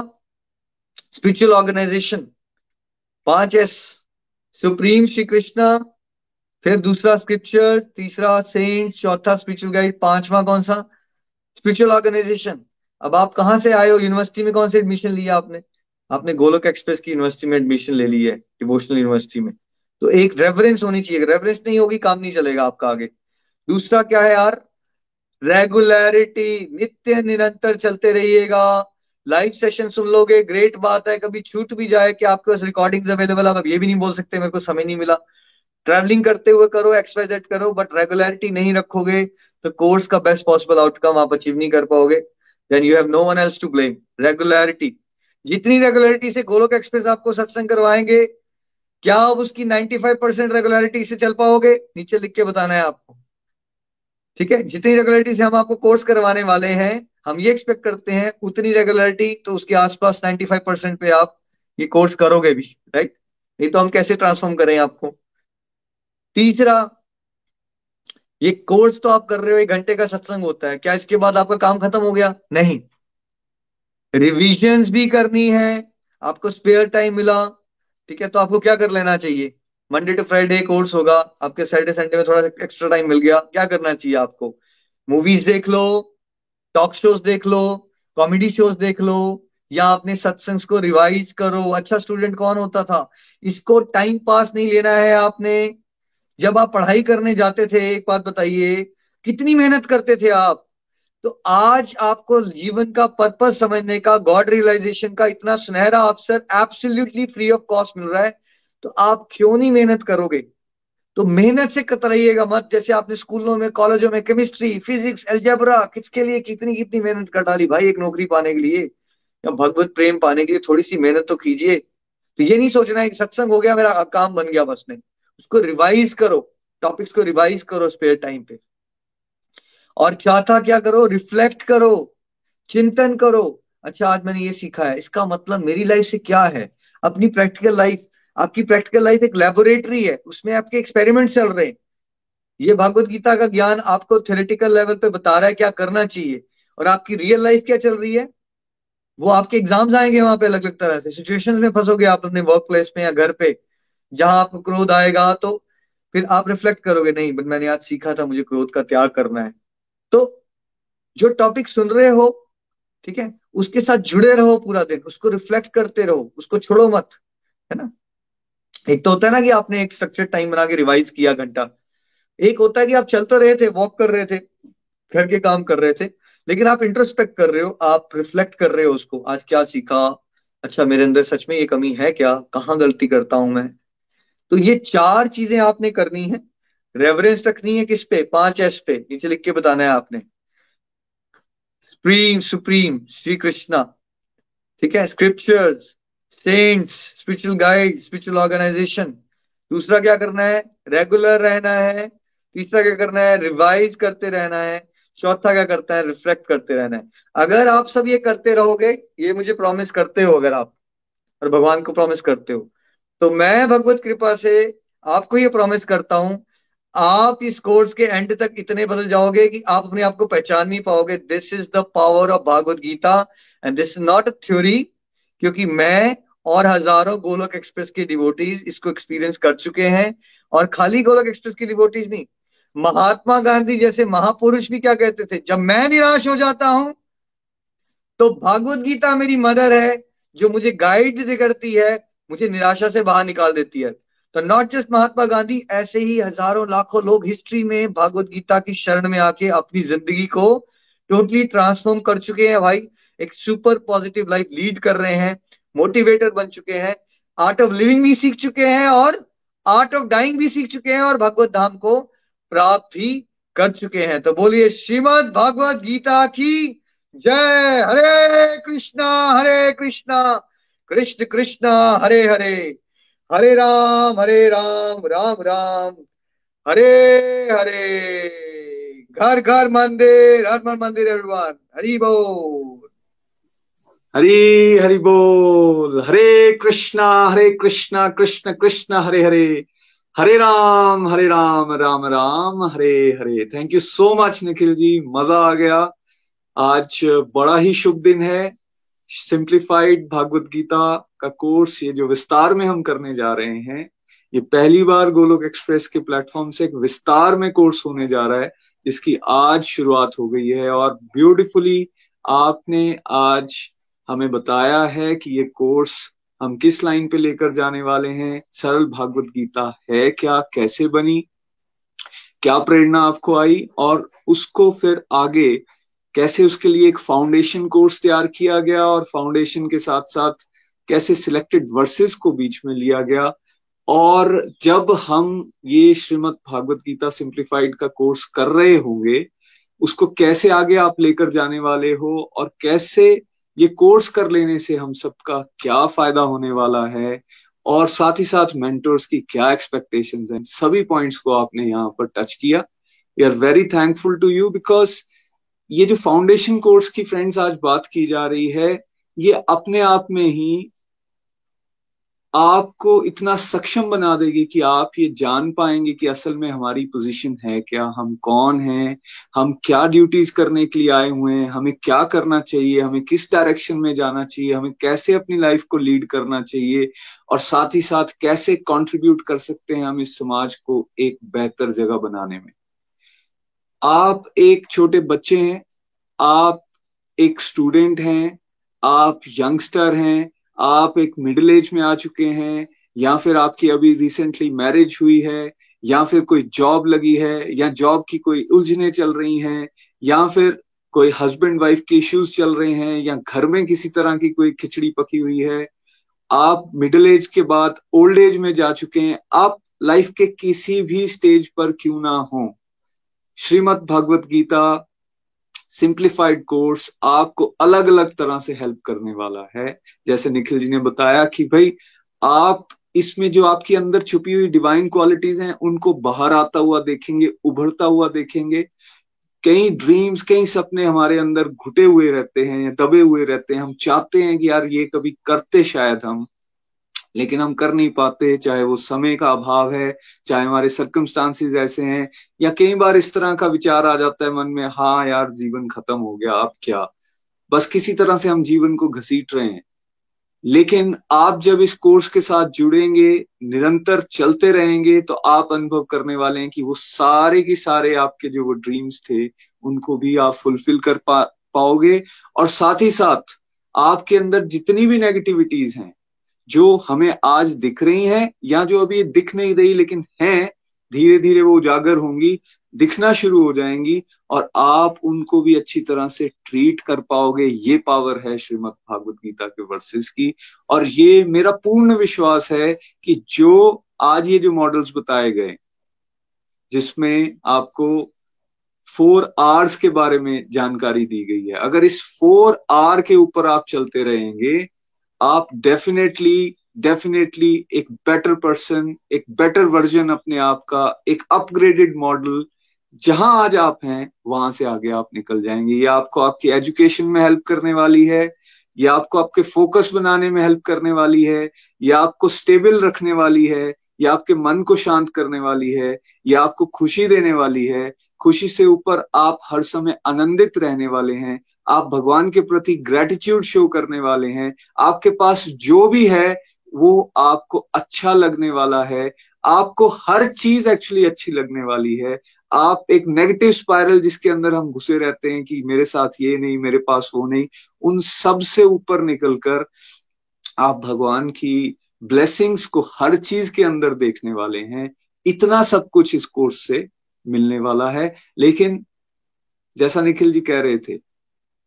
स्पिरिचुअल ऑर्गेनाइजेशन पाँच एस सुप्रीम श्री कृष्णा, फिर दूसरा स्क्रिप्चर तीसरा सेंट चौथा स्पिरिचुअल गाइड पांचवा कौन सा? स्पिरिचुअल ऑर्गेनाइजेशन अब आप कहाँ से आए हो? यूनिवर्सिटी में कौन से एडमिशन लिया आपने? आपने गोलक एक्सप्रेस की यूनिवर्सिटी में एडमिशन ले ली है डिवोशनल यूनिवर्सिटी में। तो एक रेफरेंस होनी चाहिए। रेफरेंस नहीं होगी, काम नहीं चलेगा आपका आगे। दूसरा क्या है यार? रेगुलरिटी नित्य निरंतर चलते रहिएगा। लाइव सेशन सुन लोगे ग्रेट बात है। कभी छूट भी जाए कि आपके पास रिकॉर्डिंग्स अवेलेबल आप ये भी नहीं बोल सकते, मेरे को समय नहीं मिला। ट्रैवलिंग करते हुए करो एक्सवाइजेड करो बट रेगुलरिटी नहीं रखोगे तो कोर्स का बेस्ट पॉसिबल आउटकम आप अचीव नहीं कर पाओगे। Then you have no one else to blame regularity जितनी रेगुलरिटी से गोलोक एक्सप्रेस आपको सत्संग करवाएँगे, क्या आप उसकी 95 परसेंट रेगुलरिटी से चल पाओगे? नीचे लिख के बताना है आपको। ठीक है? जितनी रेगुलरिटी से हम आपको कोर्स करवाने वाले हैं, हम ये एक्सपेक्ट करते हैं, उतनी रेगुलरिटी तो उसके आसपास 95 परसेंट पे आप ये कोर्स करोगे भी राइट नहीं तो हम कैसे ट्रांसफॉर्म करें आपको? तीसरा ये कोर्स तो आप कर रहे हो, एक घंटे का सत्संग होता है। क्या इसके बाद आपका काम खत्म हो गया? नहीं। रिविजन्स भी करनी है, आपको स्पेयर टाइम मिला, ठीक है तो आपको क्या कर लेना चाहिए? मंडे टू फ्राइडे कोर्स होगा, आपके सैटरडे संडे में थोड़ा एक्स्ट्रा टाइम मिल गया, क्या करना चाहिए आपको? मूवीज़ देख लो टॉक शोज़ देख लो कॉमेडी शोज़ देख लो, या अपने सत्संग को रिवाइज करो। अच्छा स्टूडेंट कौन होता था? इसको टाइम पास नहीं लेना है आपने। जब आप पढ़ाई करने जाते थे, एक बात बताइए, कितनी मेहनत करते थे आप? तो आज आपको जीवन का पर्पज समझने का गॉड रियलाइजेशन का इतना सुनहरा अवसर एब्सोल्युटली फ्री ऑफ़ कॉस्ट मिल रहा है तो आप क्यों नहीं मेहनत करोगे? तो मेहनत से कतराइएगा मत, जैसे आपने स्कूलों में, कॉलेजों में केमिस्ट्री फिजिक्स एल्जेब्रा किसके लिए कितनी कितनी मेहनत कर डाली? भाई, एक नौकरी पाने के लिए, या भगवत प्रेम पाने के लिए थोड़ी सी मेहनत तो कीजिए। तो ये नहीं सोचना है कि सत्संग हो गया, मेरा काम बन गया बस नहीं उसको रिवाइज करो टॉपिक्स को रिवाइज करो स्पेयर टाइम पे। और चौथा क्या करो? रिफ्लेक्ट करो, चिंतन करो। अच्छा आज मैंने ये सीखा है, इसका मतलब मेरी लाइफ से क्या है? अपनी प्रैक्टिकल लाइफ आपकी प्रैक्टिकल लाइफ एक लेबोरेटरी है, उसमें आपके एक्सपेरिमेंट चल रहे हैं। ये भगवत गीता का ज्ञान आपको थ्योरेटिकल लेवल पे बता रहा है क्या करना चाहिए, और आपकी रियल लाइफ क्या चल रही है? वो आपके एग्ज़ाम्स आएँगे वहाँ पे अलग अलग तरह से। सिचुएशन में फंसोगे आप अपने वर्क प्लेस में या घर पे। जहाँ आपको क्रोध आएगा तो फिर आप रिफ्लेक्ट करोगे, नहीं, बट मैंने आज सीखा था, मुझे क्रोध का त्याग करना है। तो जो टॉपिक सुन रहे हो, ठीक है, उसके साथ जुड़े रहो पूरा दिन, उसको रिफ्लेक्ट करते रहो, उसको छोड़ो मत, है ना? एक तो होता है ना कि आपने एक स्ट्रक्चर टाइम बना के रिवाइज किया घंटा। एक होता है कि आप चलते रहे थे वॉक कर रहे थे, घर के काम कर रहे थे, लेकिन आप इंट्रोस्पेक्ट कर रहे हो, आप रिफ्लेक्ट कर रहे हो उसको, आज क्या सीखा? अच्छा मेरे अंदर सच में ये कमी है क्या? कहाँ गलती करता हूँ मैं? तो ये चार चीज़ें आपने करनी है। रेफरेंस रखनी है किस पे? पाँच एस पे। नीचे लिख के बताना है आपने। सुप्रीम सुप्रीम श्री कृष्णा ठीक है? Scriptures saints spiritual guide spiritual organisation दूसरा क्या करना है? रेगुलर रहना है। तीसरा क्या करना है? रिवाइज करते रहना है। चौथा क्या करता है? रिफ्लेक्ट करते रहना है। अगर आप सब ये करते रहोगे, ये मुझे प्रॉमिस करते हो अगर आप। और भगवान को प्रॉमिस करते हो। तो मैं भगवत कृपा से आपको ये प्रॉमिस करता हूँ, आप इस कोर्स के एंड तक इतने बदल जाओगे कि आप अपने आप को पहचान नहीं पाओगे। This is the power of Bhagavad Gita and this is not a theory क्योंकि मैं और हज़ारों गोलक एक्सप्रेस के डिवोटीज इसको एक्सपीरियंस कर चुके हैं और खाली गोलक एक्सप्रेस की डिवोटीज नहीं, महात्मा गांधी जैसे महापुरुष भी क्या कहते थे, जब मैं निराश हो जाता हूँ तो भागवत गीता मेरी मदर है जो मुझे गाइड करती है मुझे निराशा से बाहर निकाल देती है। तो नॉट जस्ट महात्मा गांधी, ऐसे ही हज़ारों, लाखों लोग हिस्ट्री में भागवत गीता की शरण में आके अपनी ज़िंदगी को टोटली ट्रांसफॉर्म कर चुके हैं भाई। एक सुपर पॉजिटिव लाइफ लीड कर रहे हैं मोटिवेटर बन चुके हैं आर्ट ऑफ़ लिविंग भी सीख चुके हैं और आर्ट ऑफ़ डाइंग भी सीख चुके हैं और भगवत धाम को प्राप्त भी कर चुके हैं। तो बोलिए, श्रीमद भागवत गीता की जय। हरे कृष्णा हरे कृष्णा। कृष्ण कृष्ण, हरे हरे। हरे राम हरे राम राम राम। हरे हरे। घर घर मंदिर, हर मन मंदिर एवरीवन हरि बोल। हरी हरि बोल। Hare Krishna Hare Krishna, Krishna Krishna, Hare Hare. Hare Ram Hare Ram Ram Ram, Hare Hare. Thank you so much Nikhil ji. मज़ा आ गया। आज बड़ा ही शुभ दिन है। सिंप्लीफाइड भागवत गीता का कोर्स ये जो विस्तार में हम करने जा रहे हैं, ये पहली बार गोलोक एक्सप्रेस के प्लेटफॉर्म से एक विस्तार में कोर्स होने जा रहा है, जिसकी आज शुरुआत हो गई है। और ब्यूटिफुली आपने आज हमें बताया है कि ये कोर्स हम किस लाइन पे लेकर जाने वाले हैं, सरल भागवत गीता है क्या, कैसे बनी, क्या प्रेरणा आपको आई, और उसको फिर आगे कैसे उसके लिए एक फाउंडेशन कोर्स तैयार किया गया और फाउंडेशन के साथ साथ कैसे सिलेक्टेड वर्सेस को बीच में लिया गया। और जब हम ये श्रीमद भागवत गीता सिंप्लीफाइड का कोर्स कर रहे होंगे, उसको कैसे आगे आप लेकर जाने वाले हो और कैसे ये कोर्स कर लेने से हम सबका क्या फ़ायदा होने वाला है और साथ ही साथ मेंटर्स की क्या एक्सपेक्टेशंस हैं, सभी पॉइंट्स को आपने यहाँ पर टच किया। We are very thankful to you because ये जो फाउंडेशन कोर्स की फ्रेंड्स आज बात की जा रही है, ये अपने आप में ही आपको इतना सक्षम बना देगी कि आप ये जान पाएँगे कि असल में हमारी पोजीशन है क्या, हम कौन हैं, हम क्या ड्यूटीज़ करने के लिए आए हुए हैं, हमें क्या करना चाहिए, हमें किस डायरेक्शन में जाना चाहिए, हमें कैसे अपनी लाइफ को लीड करना चाहिए और साथ ही साथ कैसे कंट्रीब्यूट कर सकते हैं हम इस समाज को एक बेहतर जगह बनाने में। आप एक छोटे बच्चे हैं, आप एक स्टूडेंट हैं, आप यंगस्टर हैं, आप एक मिडिल एज में आ चुके हैं, या फिर आपकी अभी रिसेंटली मैरिज हुई है, या फिर कोई जॉब लगी है, या जॉब की कोई उलझने चल रही हैं, या फिर कोई हस्बैंड वाइफ के इश्यूज़ चल रहे हैं, या घर में किसी तरह की कोई खिचड़ी पकी हुई है, आप मिडिल एज के बाद ओल्ड एज में जा चुके हैं, आप लाइफ के किसी भी स्टेज पर क्यों ना हो। श्रीमद भगवत गीता सिंप्लीफाइड कोर्स आपको अलग अलग तरह से हेल्प करने वाला है। जैसे निखिल जी ने बताया कि भाई, आप इसमें जो आपके अंदर छुपी हुई डिवाइन क्वालिटीज हैं, उनको बाहर आता हुआ देखेंगे, उभरता हुआ देखेंगे। कई ड्रीम्स कई सपने हमारे अंदर घुटे हुए रहते हैं या दबे हुए रहते हैं। हम चाहते हैं कि यार ये कभी करते शायद हम। लेकिन हम कर नहीं पाते, चाहे वो समय का अभाव है, चाहे हमारे सर्कमस्टांसिस ऐसे हैं, या कई बार इस तरह का विचार आ जाता है मन में हाँ यार, जीवन खत्म हो गया, अब क्या? बस किसी तरह से हम जीवन को घसीट रहे हैं। लेकिन आप जब इस कोर्स के साथ जुड़ेंगे, निरंतर चलते रहेंगे तो आप अनुभव करने वाले हैं कि वो सारे के सारे आपके जो वो ड्रीम्स थे, उनको भी आप फुलफिल कर पा, पाओगे। और साथ ही साथ, आपके अंदर जितनी भी नेगेटिविटीज हैं जो हमें आज दिख रही हैं या जो अभी दिख नहीं रही, लेकिन हैं धीरे धीरे वो उजागर होंगी, दिखना शुरू हो जाएँगी, और आप उनको भी अच्छी तरह से ट्रीट कर पाओगे। ये पावर है श्रीमद भागवत गीता के वर्सेस की। और ये मेरा पूर्ण विश्वास है कि जो आज ये जो मॉडल्स बताए गए, जिसमें आपको फोर आर्स के बारे में जानकारी दी गई है, अगर इस फोर आर के ऊपर आप चलते रहेंगे आप डेफिनेटली डेफिनेटली एक बेटर पर्सन एक बेटर वर्जन अपने आप का, एक अपग्रेडेड मॉडल जहाँ आज आप हैं, वहाँ से आगे आप निकल जाएँगे। ये आपको आपकी एजुकेशन में हेल्प करने वाली है, ये आपको आपके फोकस बनाने में हेल्प करने वाली है, या आपको स्टेबल रखने वाली है, या आपके मन को शांत करने वाली है, या आपको खुशी देने वाली है। खुशी से ऊपर आप हर समय आनंदित रहने वाले हैं आप भगवान के प्रति ग्रेटिट्यूड शो करने वाले हैं। आपके पास जो भी है, वो आपको अच्छा लगने वाला है। आपको हर चीज़ एक्चुअली अच्छी लगने वाली है। आप एक नेगेटिव स्पाइरल जिसके अंदर हम घुसे रहते हैं कि मेरे साथ ये नहीं, मेरे पास वो नहीं, उन सबसे ऊपर निकलकर आप भगवान की ब्लेसिंग्स को हर चीज़ के अंदर देखने वाले हैं। इतना सब कुछ इस कोर्स से मिलने वाला है। लेकिन जैसा निखिल जी कह रहे थे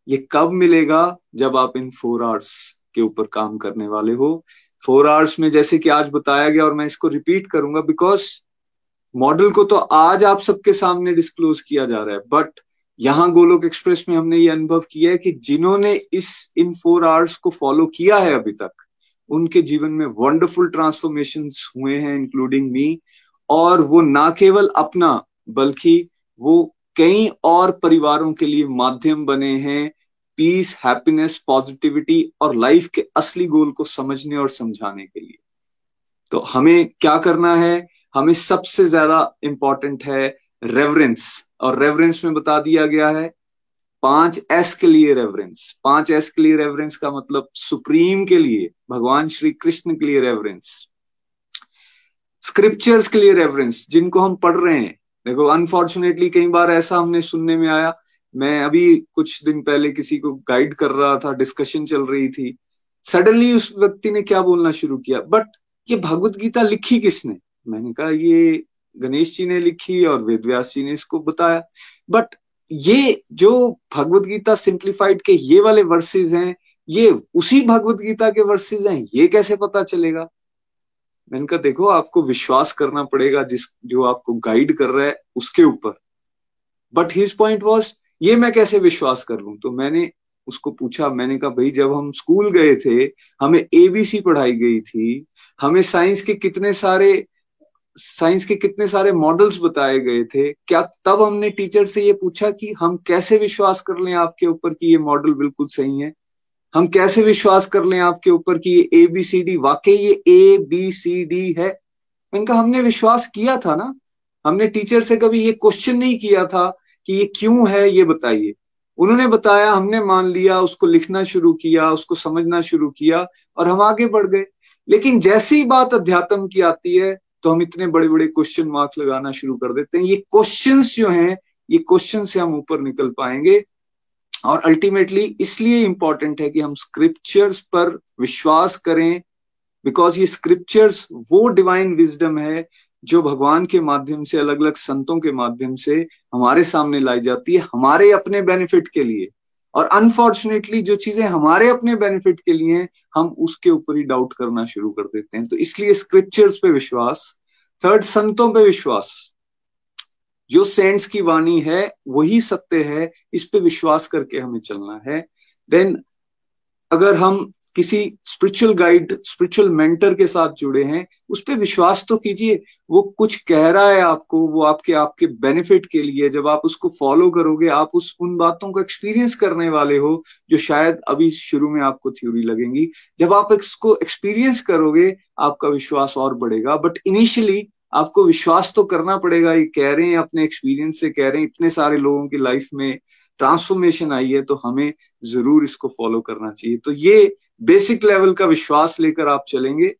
ये कब मिलेगा जब आप इन फोर आवर्स के ऊपर काम करने वाले हो? फोर आवर्स में जैसे कि आज बताया गया और मैं इसको रिपीट करूँगा बिकॉज़ मॉडल को तो आज आप सबके सामने डिस्क्लोज किया जा रहा है बट यहाँ गोलोक एक्सप्रेस में हमने ये अनुभव किया है कि जिन्होंने इस, इन फोर आवर्स को फॉलो किया है अभी तक, उनके जीवन में वंडरफुल ट्रांसफॉर्मेशन हुए हैं इंक्लूडिंग मी और वो ना केवल अपना, बल्कि वो कई और परिवारों के लिए माध्यम बने हैं पीस, हैप्पीनेस, पॉजिटिविटी और लाइफ के असली गोल को समझने और समझाने के लिए। तो हमें क्या करना है? हमें सबसे ज़्यादा इंपॉर्टेंट है रेवरेंस और रेवरेंस में बता दिया गया है पाँच एस के लिए रेवरेंस पाँच एस के लिए रेवरेंस का मतलब सुप्रीम के लिए, भगवान श्री कृष्ण के लिए रेवरेंस स्क्रिप्चर्स के लिए रेफरेंस जिनको हम पढ़ रहे हैं देखो अनफॉर्चुनेटली कई बार ऐसा हमने सुनने में आया। मैं अभी कुछ दिन पहले किसी को गाइड कर रहा था डिस्कशन चल रही थी। सडनली उस व्यक्ति ने क्या बोलना शुरू किया? बट ये भगवत गीता लिखी किसने? मैंने कहा, ये गणेश जी ने लिखी और वेद व्यास जी ने इसको बताया। बट ये जो भगवत गीता सिंप्लीफाइड के ये वाले वर्सेस हैं, ये उसी भगवत गीता के वर्सेस हैं, ये कैसे पता चलेगा? मैंने कहा, देखो, आपको विश्वास करना पड़ेगा जिस, जो आपको गाइड कर रहा है उसके ऊपर. बट हिज पॉइंट वॉज़ ये मैं कैसे विश्वास कर लू? तो मैंने उसको पूछा, मैंने कहा, भाई, जब हम स्कूल गए थे, हमें एबीसी पढ़ाई गई थी, हमें साइंस के कितने सारे साइंस के कितने सारे मॉडल्स बताए गए थे, क्या तब हमने टीचर से ये पूछा कि हम कैसे विश्वास कर लें आपके ऊपर कि ये मॉडल बिल्कुल सही है? हम कैसे विश्वास कर लें आपके ऊपर कि ये ए बी सी डी वाकई ये ए बी सी डी है? इनका हमने विश्वास किया था ना? हमने टीचर से कभी ये क्वेश्चन नहीं किया था कि ये क्यों है, ये बताइए। उन्होंने बताया, हमने मान लिया, उसको लिखना शुरू किया, उसको समझना शुरू किया और हम आगे बढ़ गए। लेकिन जैसी बात अध्यात्म की आती है तो हम इतने बड़े बड़े क्वेश्चन मार्क लगाना शुरू कर देते हैं। ये क्वेश्चंस जो हैं, ये क्वेश्चन से हम ऊपर निकल पाएँगे। और अल्टीमेटली इसलिए इंपॉर्टेंट है कि हम स्क्रिप्चर्स पर विश्वास करें बिकॉज़ ये स्क्रिप्चर्स वो डिवाइन विजडम है जो भगवान के माध्यम से अलग अलग संतों के माध्यम से हमारे सामने लाई जाती है, हमारे अपने बेनिफिट के लिए। और अनफॉर्चुनेटली जो चीज़ें हमारे अपने बेनिफिट के लिए हम उसके ऊपर ही डाउट करना शुरू कर देते हैं। तो इसलिए स्क्रिप्चर्स पे विश्वास थर्ड संतों पे विश्वास। जो सेंट्स की वाणी है, वही सत्य है, इस पे विश्वास करके हमें चलना है। देन अगर हम किसी स्पिरिचुअल गाइड स्पिरिचुअल मेंटर के साथ जुड़े हैं, उस पर विश्वास तो कीजिए, वो कुछ कह रहा है आपको, वो आपके आपके बेनिफिट के लिए, जब आप उसको फॉलो करोगे, आप उस, उन बातों को एक्सपीरियंस करने वाले हो, जो शायद अभी शुरू में आपको थ्योरी लगेंगी। जब आप इसको एक्सपीरियंस करोगे, आपका विश्वास और बढ़ेगा। बट इनिशियली आपको विश्वास तो करना पड़ेगा, ये कह रहे हैं, अपने एक्सपीरियंस से कह रहे हैं, इतने सारे लोगों की लाइफ में ट्रांसफॉर्मेशन आई है तो हमें ज़रूर इसको फॉलो करना चाहिए। तो ये बेसिक लेवल का विश्वास लेकर आप चलेंगे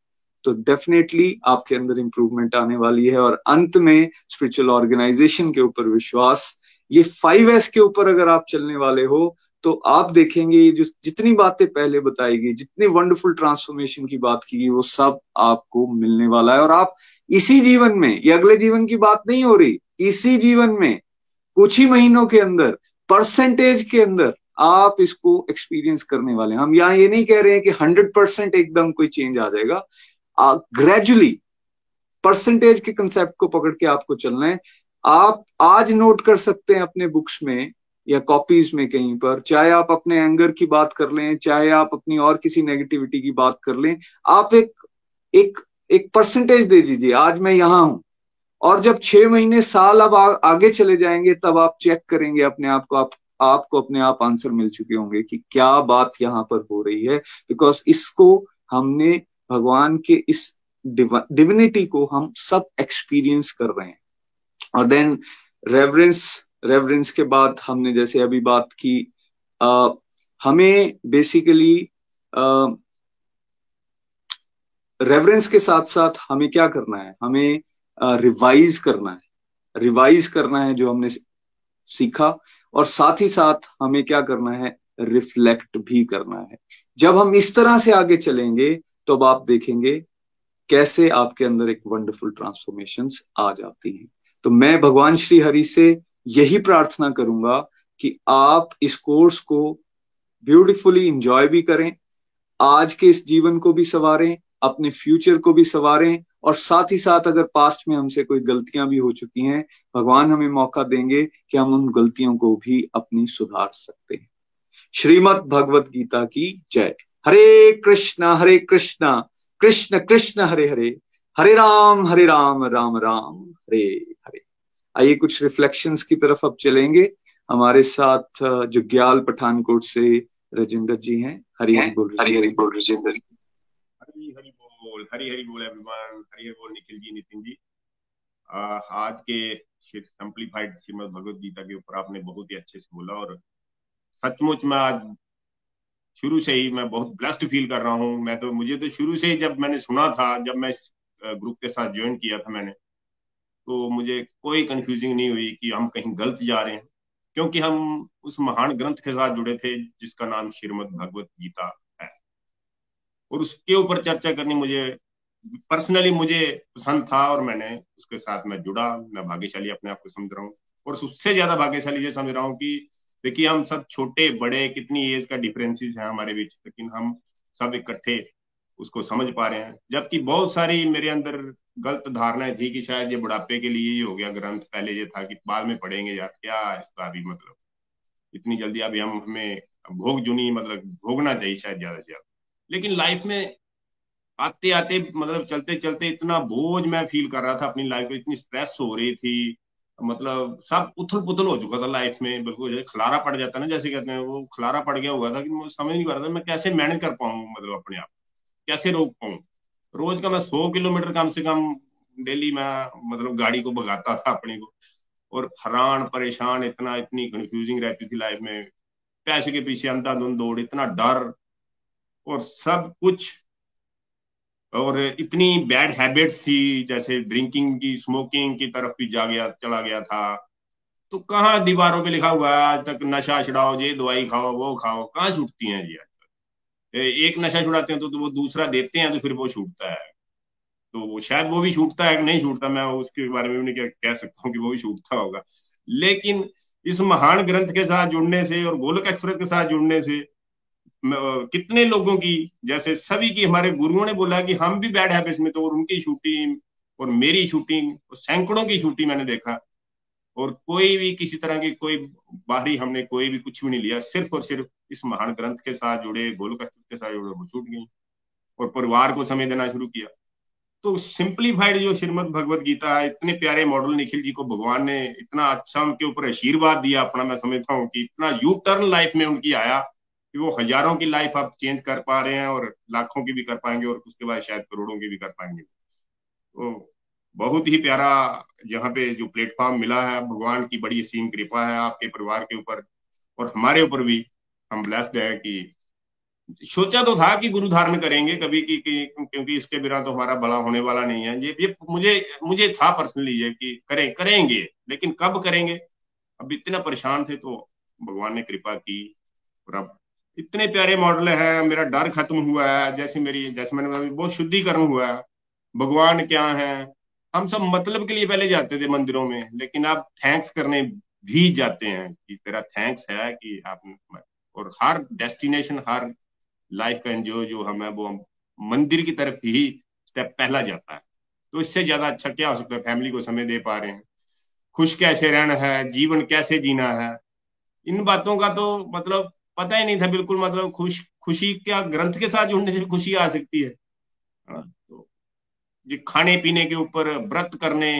तो डेफिनेटली आपके अंदर इंप्रूवमेंट आने वाली है और अंत में स्पिरिचुअल ऑर्गेनाइजेशन के ऊपर विश्वास, ये फाइव एस के ऊपर अगर आप चलने वाले हो तो आप देखेंगे जो जितनी बातें पहले बताई गई, जितनी वंडरफुल ट्रांसफॉर्मेशन की बात की गई, वो सब आपको मिलने वाला है। और आप इसी जीवन में, ये अगले जीवन की बात नहीं हो रही, इसी जीवन में, कुछ ही महीनों के अंदर परसेंटेज के अंदर आप इसको एक्सपीरियंस करने वाले हैं। हम यहाँ ये नहीं कह रहे हैं कि हंड्रेड परसेंट एकदम कोई चेंज आ जाएगा। ग्रेजुअली परसेंटेज के कंसेप्ट को पकड़ के आपको चलना है। आप आज नोट कर सकते हैं अपने बुक्स में या कॉपीज में कहीं पर चाहे आप अपने एंगर की बात कर लें चाहे आप अपनी और किसी नेगेटिविटी की बात कर लें आप एक एक एक परसेंटेज दे दीजिए आज मैं यहाँ हूँ। और जब छह महीने साल अब आ, आगे चले जाएँगे तब आप चेक करेंगे अपने आप को आप आपको अपने आप आंसर मिल चुके होंगे कि क्या बात यहाँ पर हो रही है। बिकॉज़ इसको हमने भगवान के इस डिविनिटी को हम सब एक्सपीरियंस कर रहे हैं। और देन रेवरेंस रेवरेंस के बाद हमने जैसे अभी बात की आ, हमें बेसिकली रेवरेंस के साथ साथ हमें क्या करना है? हमें रिवाइज करना है। रिवाइज करना है जो हमने सीखा और साथ ही साथ हमें क्या करना है? रिफ्लेक्ट भी करना है। जब हम इस तरह से आगे चलेंगे तो अब आप देखेंगे कैसे आपके अंदर एक वंडरफुल ट्रांसफॉर्मेशन आ जाती हैं। तो मैं भगवान श्री हरि से यही प्रार्थना करूँगा कि आप इस कोर्स को ब्यूटिफुली इंजॉय भी करें, आज के इस जीवन को भी सवारें, अपने फ्यूचर को भी सवारें, और साथ ही साथ अगर पास्ट में हमसे कोई गलतियाँ भी हो चुकी हैं, भगवान हमें मौका देंगे कि हम उन गलतियों को भी अपनी सुधार सकते हैं। श्रीमद भगवत गीता की जय। हरे कृष्णा हरे कृष्णा, कृष्ण कृष्ण, हरे हरे। हरे राम हरे राम राम राम, हरे हरे। आइए कुछ रिफ्लेक्शंस की तरफ़ अब चलेंगे। हमारे साथ जो ग्याल पठानकोट से रजिंदर जी हैं हरि हरि बोल हरि हरि बोल रजिंदर जी। हरी हरी बोल हरी हरी बोल एवरीवन हरी हरी बोल निखिल जी नितिन जी। आज के सिंप्लीफाइड श्रीमद भगवत गीता के ऊपर आपने बहुत ही अच्छे से बोला और सचमुच मैं आज शुरू से ही मैं बहुत ब्लेस्ड फील कर रहा हूँ। मैं तो मुझे तो शुरू से ही जब मैंने सुना था जब मैं इस ग्रुप के साथ ज्वाइन किया था मैंने तो मुझे कोई कंफ्यूजिंग नहीं हुई कि हम कहीं गलत जा रहे हैं। क्योंकि हम उस महान ग्रंथ के साथ जुड़े थे, जिसका नाम श्रीमद भगवत गीता है। और उसके ऊपर चर्चा करनी मुझे पर्सनली मुझे पसंद था और मैंने उसके साथ मैं जुड़ा। मैं भाग्यशाली अपने आप को समझ रहा हूँ। और उससे ज़्यादा भाग्यशाली ये समझ रहा हूँ कि देखिए, हम सब छोटे, बड़े, कितनी एज का डिफरेंसेस है हमारे बीच, लेकिन हम सब इकट्ठे उसको समझ पा रहे हैं। जबकि बहुत सारी मेरे अंदर गलत धारणाएँ थी कि शायद ये बुढ़ापे के लिए ही हो गया ग्रंथ, पहले ये था कि बाद में पढ़ेंगे यार, क्या इसका अभी मतलब? इतनी जल्दी अभी हम, हमें भोग जुनी मतलब भोगना चाहिए शायद ज़्यादा से ज़्यादा। लेकिन लाइफ में आते आते मतलब चलते चलते इतना बोझ मैं फील कर रहा था अपनी लाइफ में, इतनी स्ट्रेस हो रही थी। मतलब सब उथल पुथल हो चुका था लाइफ में, बिल्कुल खलारा पड़ जाता ना, जैसे कहते हैं, वो खलारा पड़ गया हुआ था कि मुझे समझ नहीं पा रहा था मैं कैसे मैनेज कर पाऊँ मतलब अपने आप कैसे रोक पाऊँ? रोज का मैं सौ किलोमीटर कम से कम डेली मैं मतलब गाड़ी को भगाता था अपने को। और हैरान, परेशान, इतना, इतनी कंफ्यूजिंग रहती थी लाइफ में। पैसे के पीछे अंधाधुंध दौड़, इतना डर। और सब कुछ, और इतनी बैड हैबिट्स थी, जैसे ड्रिंकिंग की स्मोकिंग की तरफ़ भी जा गया, चला गया था। तो कहाँ दीवारों पे लिखा हुआ है, आज तक नशा छुड़ाओ, ये दवाई खाओ, वो खाओ, कहाँ छूटती हैं जी आज? एक नशा छुड़ाते हैं तो, तो वो दूसरा देते हैं तो फिर वो छूटता है। तो वो शायद वो भी छूटता है नहीं छूटता मैं उसके बारे में भी नहीं कह सकता हूँ कि वो भी छूटता होगा। लेकिन इस महान ग्रंथ के साथ जुड़ने से और गोलक एक्सप्रेस के साथ जुड़ने से कितने लोगों की जैसे सभी की हमारे गुरुओं ने बोला कि हम भी बैड हैबिट्स में तो और उनकी शूटिंग और मेरी शूटिंग और सैकड़ों की शूटिंग मैंने देखा। और कोई भी किसी तरह की कोई बाहरी हमने कोई भी कुछ भी नहीं लिया, सिर्फ़ और सिर्फ़ इस महान ग्रंथ के साथ जुड़े गोलक के साथ जुड़े वो छूट गई और परिवार को समय देना शुरू किया। तो सिंप्लीफाइड जो श्रीमद भगवत गीता है, इतने प्यारे मॉडल निखिल जी को भगवान ने इतना अच्छा उनके ऊपर आशीर्वाद दिया, अपना मैं समझता हूँ कि इतना यू टर्न लाइफ में उनकी आया कि वो हज़ारों की लाइफ आप चेंज कर पा रहे हैं और लाखों की भी कर पाएँगे और उसके बाद शायद करोड़ों की भी कर पाएँगे। तो बहुत ही प्यारा जहाँ पे जो प्लेटफॉर्म मिला है भगवान की बड़ी असीम कृपा है आपके परिवार के ऊपर और हमारे ऊपर भी हम ब्लेस्ड है कि सोचा तो था कि गुरु धारण करेंगे कभी कि, कि क्योंकि इसके बिना तो हमारा बड़ा होने वाला नहीं है। ये ये मुझे मुझे था पर्सनली ये कि करें करेंगे लेकिन कब करेंगे? अब इतना परेशान थे तो भगवान ने कृपा की और अब इतने प्यारे मॉडल है मेरा डर खत्म हुआ है जैसे मेरी जैसे मैंने बहुत शुद्धिकरण हुआ है। भगवान क्या है? हम सब मतलब के लिए पहले जाते थे मंदिरों में लेकिन आप थैंक्स करने भी जाते हैं कि तेरा थैंक्स है कि आप और हर डेस्टिनेशन हर लाइफ का एंजॉय जो हमें वो हम मंदिर की तरफ़ ही स्टेप पहला जाता है। तो इससे ज़्यादा अच्छा क्या हो सकता है? फैमिली को समय दे पा रहे हैं। खुश कैसे रहना है? जीवन कैसे जीना है? इन बातों का तो मतलब पता ही नहीं था बिल्कुल मतलब खुश खुशी क्या ग्रंथ के साथ जुड़ने से खुशी आ सकती है। हाँ, तो ये खाने पीने के ऊपर व्रत करने,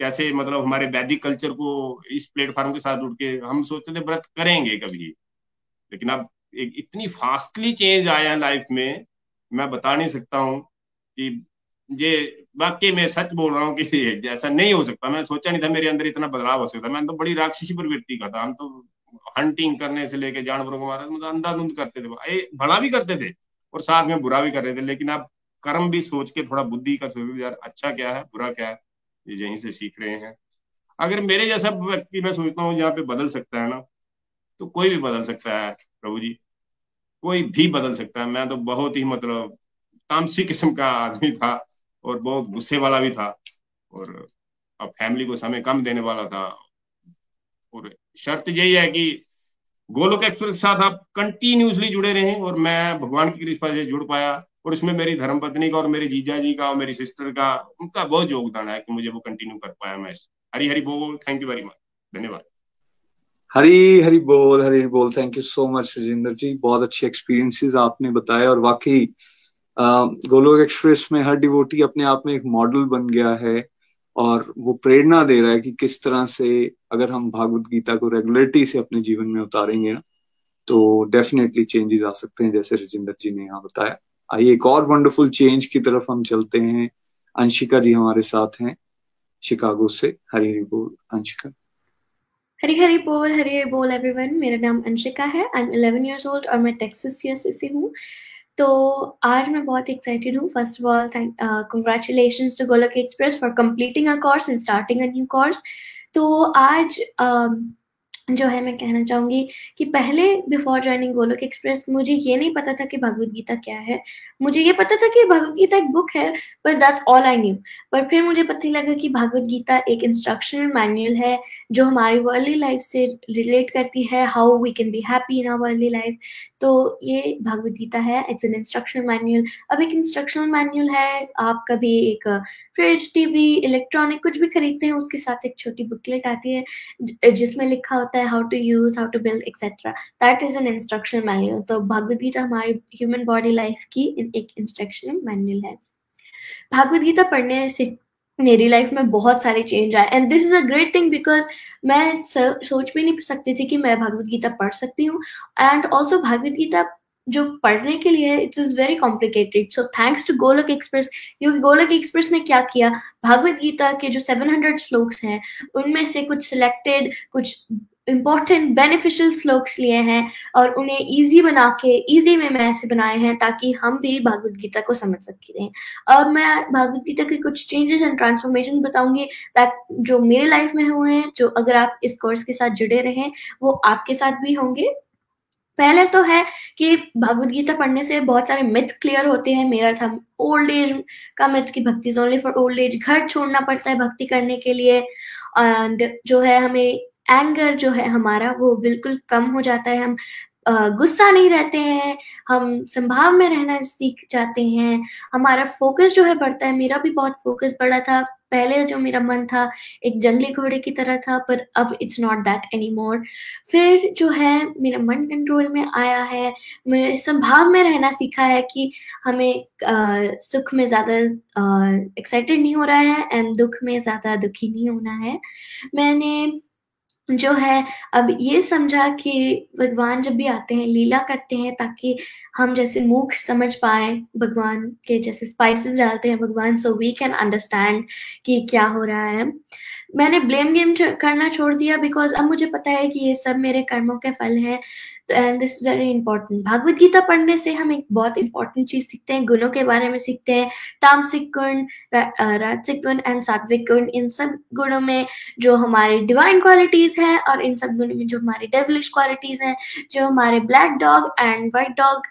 कैसे मतलब हमारे वैदिक कल्चर को इस प्लेटफॉर्म के साथ जुड़ के हम सोचते थे व्रत करेंगे कभी। लेकिन अब एक इतनी फास्टली चेंज आया लाइफ में, मैं बता नहीं सकता हूँ कि ये वाकई में सच बोल रहा हूँ कि जैसा नहीं हो सकता। मैंने सोचा नहीं था मेरे अंदर इतना बदलाव हो सकता। मैं तो बड़ी राक्षसी प्रवृत्ति का था। हम तो हंटिंग करने से लेके जानवरों को मारा मतलब अंधाधुंध करते थे। भला भी करते थे और साथ में बुरा भी कर रहे थे। लेकिन आप कर्म भी सोच के थोड़ा बुद्धि का सोच यार अच्छा क्या है, बुरा क्या है, ये यहीं से सीख रहे हैं। अगर मेरे जैसा व्यक्ति मैं सोचता हूँ, यहाँ पे बदल सकता है ना तो कोई भी बदल सकता है, प्रभु जी। कोई भी बदल सकता है। मैं तो बहुत ही मतलब तामसी किस्म का आदमी था और बहुत गुस्से वाला भी था और अब फैमिली को समय कम देने वाला था। और शर्त यही है कि गोलोक एक्सप्रेस के साथ आप कंटिन्यूसली जुड़े रहें और मैं भगवान की कृपा से जुड़ पाया। और इसमें मेरी धर्म पत्नी का और मेरे जीजा जी का और मेरी सिस्टर का उनका बहुत योगदान है कि मुझे वो कंटिन्यू कर पाया मैं हरी हरी बोल थैंक यू वेरी मच धन्यवाद। हरी हरी बोल हरी बोल thank you so much Rajendra ji, बहुत अच्छे एक्सपीरियंसेस आपने बताया और वाकई गोलोक एक्सप्रेस में हर डिवोटी अपने आप में एक मॉडल बन गया है और वो प्रेरणा दे रहा है कि किस तरह से अगर हम भागवत गीता को रेगुलरिटी से अपने जीवन में उतारेंगे ना तो डेफिनेटली चेंजेस आ सकते हैं, जैसे रजिंदर जी ने यहाँ बताया। आइए एक और वंडरफुल चेंज की तरफ़ हम चलते हैं। अंशिका जी हमारे साथ हैं शिकागो से। हरी हरी बोल अंशिका। हरी हरी बोल हरी हरी बोल एवरीवन मेरा नाम अंशिका है। आई एम 11 इयर्स ओल्ड और मैं टेक्सास यूएसए से हूँ। तो आज मैं बहुत एक्साइटेड हूँ। First of all thank congratulation to Golok Express for completing a course and starting a new course तो आज uh, जो है मैं कहना चाहूँगी कि पहले बिफोर ज्वाइनिंग गोलोक एक्सप्रेस मुझे ये नहीं पता था कि भगवत गीता क्या है। मुझे ये पता था कि भगवत गीता एक बुक है but that's all I knew पर फिर मुझे पता लगा कि भगवत गीता एक इंस्ट्रक्शनल मैनुअल है, जो हमारी वर्ल्डली लाइफ से रिलेट करती है how we can be happy in our worldly life तो ये भगवत गीता है इट्स एन इंस्ट्रक्शनल मैनुअल अब एक इंस्ट्रक्शनल मैनुअल है, आप कभी एक फ्रिज टीवी इलेक्ट्रॉनिक कुछ भी खरीदते हैं, उसके साथ एक छोटी बुकलेट आती है जिसमें लिखा होता है how to use how to build etcetera that is an instructional manual तो भगवत गीता हमारी ह्यूमन बॉडी लाइफ की एक इंस्ट्रक्शनल मैनुअल है। भगवत गीता पढ़ने से मेरी लाइफ में बहुत सारे चेंज आए। And this is a great thing because मैं सोच भी नहीं सकती थी कि मैं भगवत गीता पढ़ सकती हूँ। एंड ऑल्सो भगवत गीता जो पढ़ने के लिए it is very complicated so thanks to Golok Express क्योंकि गोलक एक्सप्रेस ने क्या किया? भगवत गीता के जो 700 श्लोक्स हैं, उनमें से कुछ सिलेक्टेड कुछ इम्पोर्टेंट बेनिफिशियल स्लोक्स लिए हैं और उन्हें इजी बना के इजी में मैं ऐसे बनाए हैं ताकि हम भी भागवत गीता को समझ सकते हैं और मैं भागवत गीता के कुछ चेंजेस एंड ट्रांसफॉर्मेशन बताऊँगी दैट जो मेरे लाइफ में हुए हैं, जो अगर आप इस कोर्स के साथ जुड़े रहे, वो आपके साथ भी होंगे। पहले तो है कि भागवत गीता पढ़ने से बहुत सारे मिथ क्लियर होते हैं। मेरा था ओल्ड एज का मिथ की भक्ति ओनली फॉर ओल्ड एज घर छोड़ना पड़ता है भक्ति करने के लिए। एंड जो है हमें एंगर जो है हमारा, वो बिल्कुल कम हो जाता है। हम गुस्सा नहीं रहते हैं। हम संभाव में रहना सीख जाते हैं। हमारा फोकस जो है बढ़ता है। मेरा भी बहुत फोकस बढ़ा था। पहले जो मेरा मन था एक जंगली घोड़े की तरह था पर अब it's not that any more फिर जो है मेरा मन कंट्रोल में आया है मैंने संभाव में रहना सीखा है कि हमें आ, सुख में ज़्यादा एक्साइटेड नहीं हो रहा है एंड दुख में ज़्यादा दुखी नहीं होना है। मैंने जो है, अब ये समझा कि भगवान जब भी आते हैं, लीला करते हैं ताकि हम जैसे मूख समझ पाए भगवान के जैसे स्पाइसेस डालते हैं भगवान सो वी कैन अंडरस्टैंड कि क्या हो रहा है। मैंने ब्लेम गेम करना छोड़ दिया बिकॉज़ अब मुझे पता है कि ये सब मेरे कर्मों के फल हैं। And this very important Bhagavad Gita पढ़ने से हम एक बहुत इंपॉर्टेंट चीज़ सीखते हैं गुणों के बारे में सीखते हैं तामसिक गुण राजसिक गुण एंड सात्विक गुण इन सब गुणों में जो हमारे डिवाइन क्वालिटीज हैं और इन सब गुणों में जो हमारी डेवलिश क्वालिटीज हैं जो हमारे black dog and white dog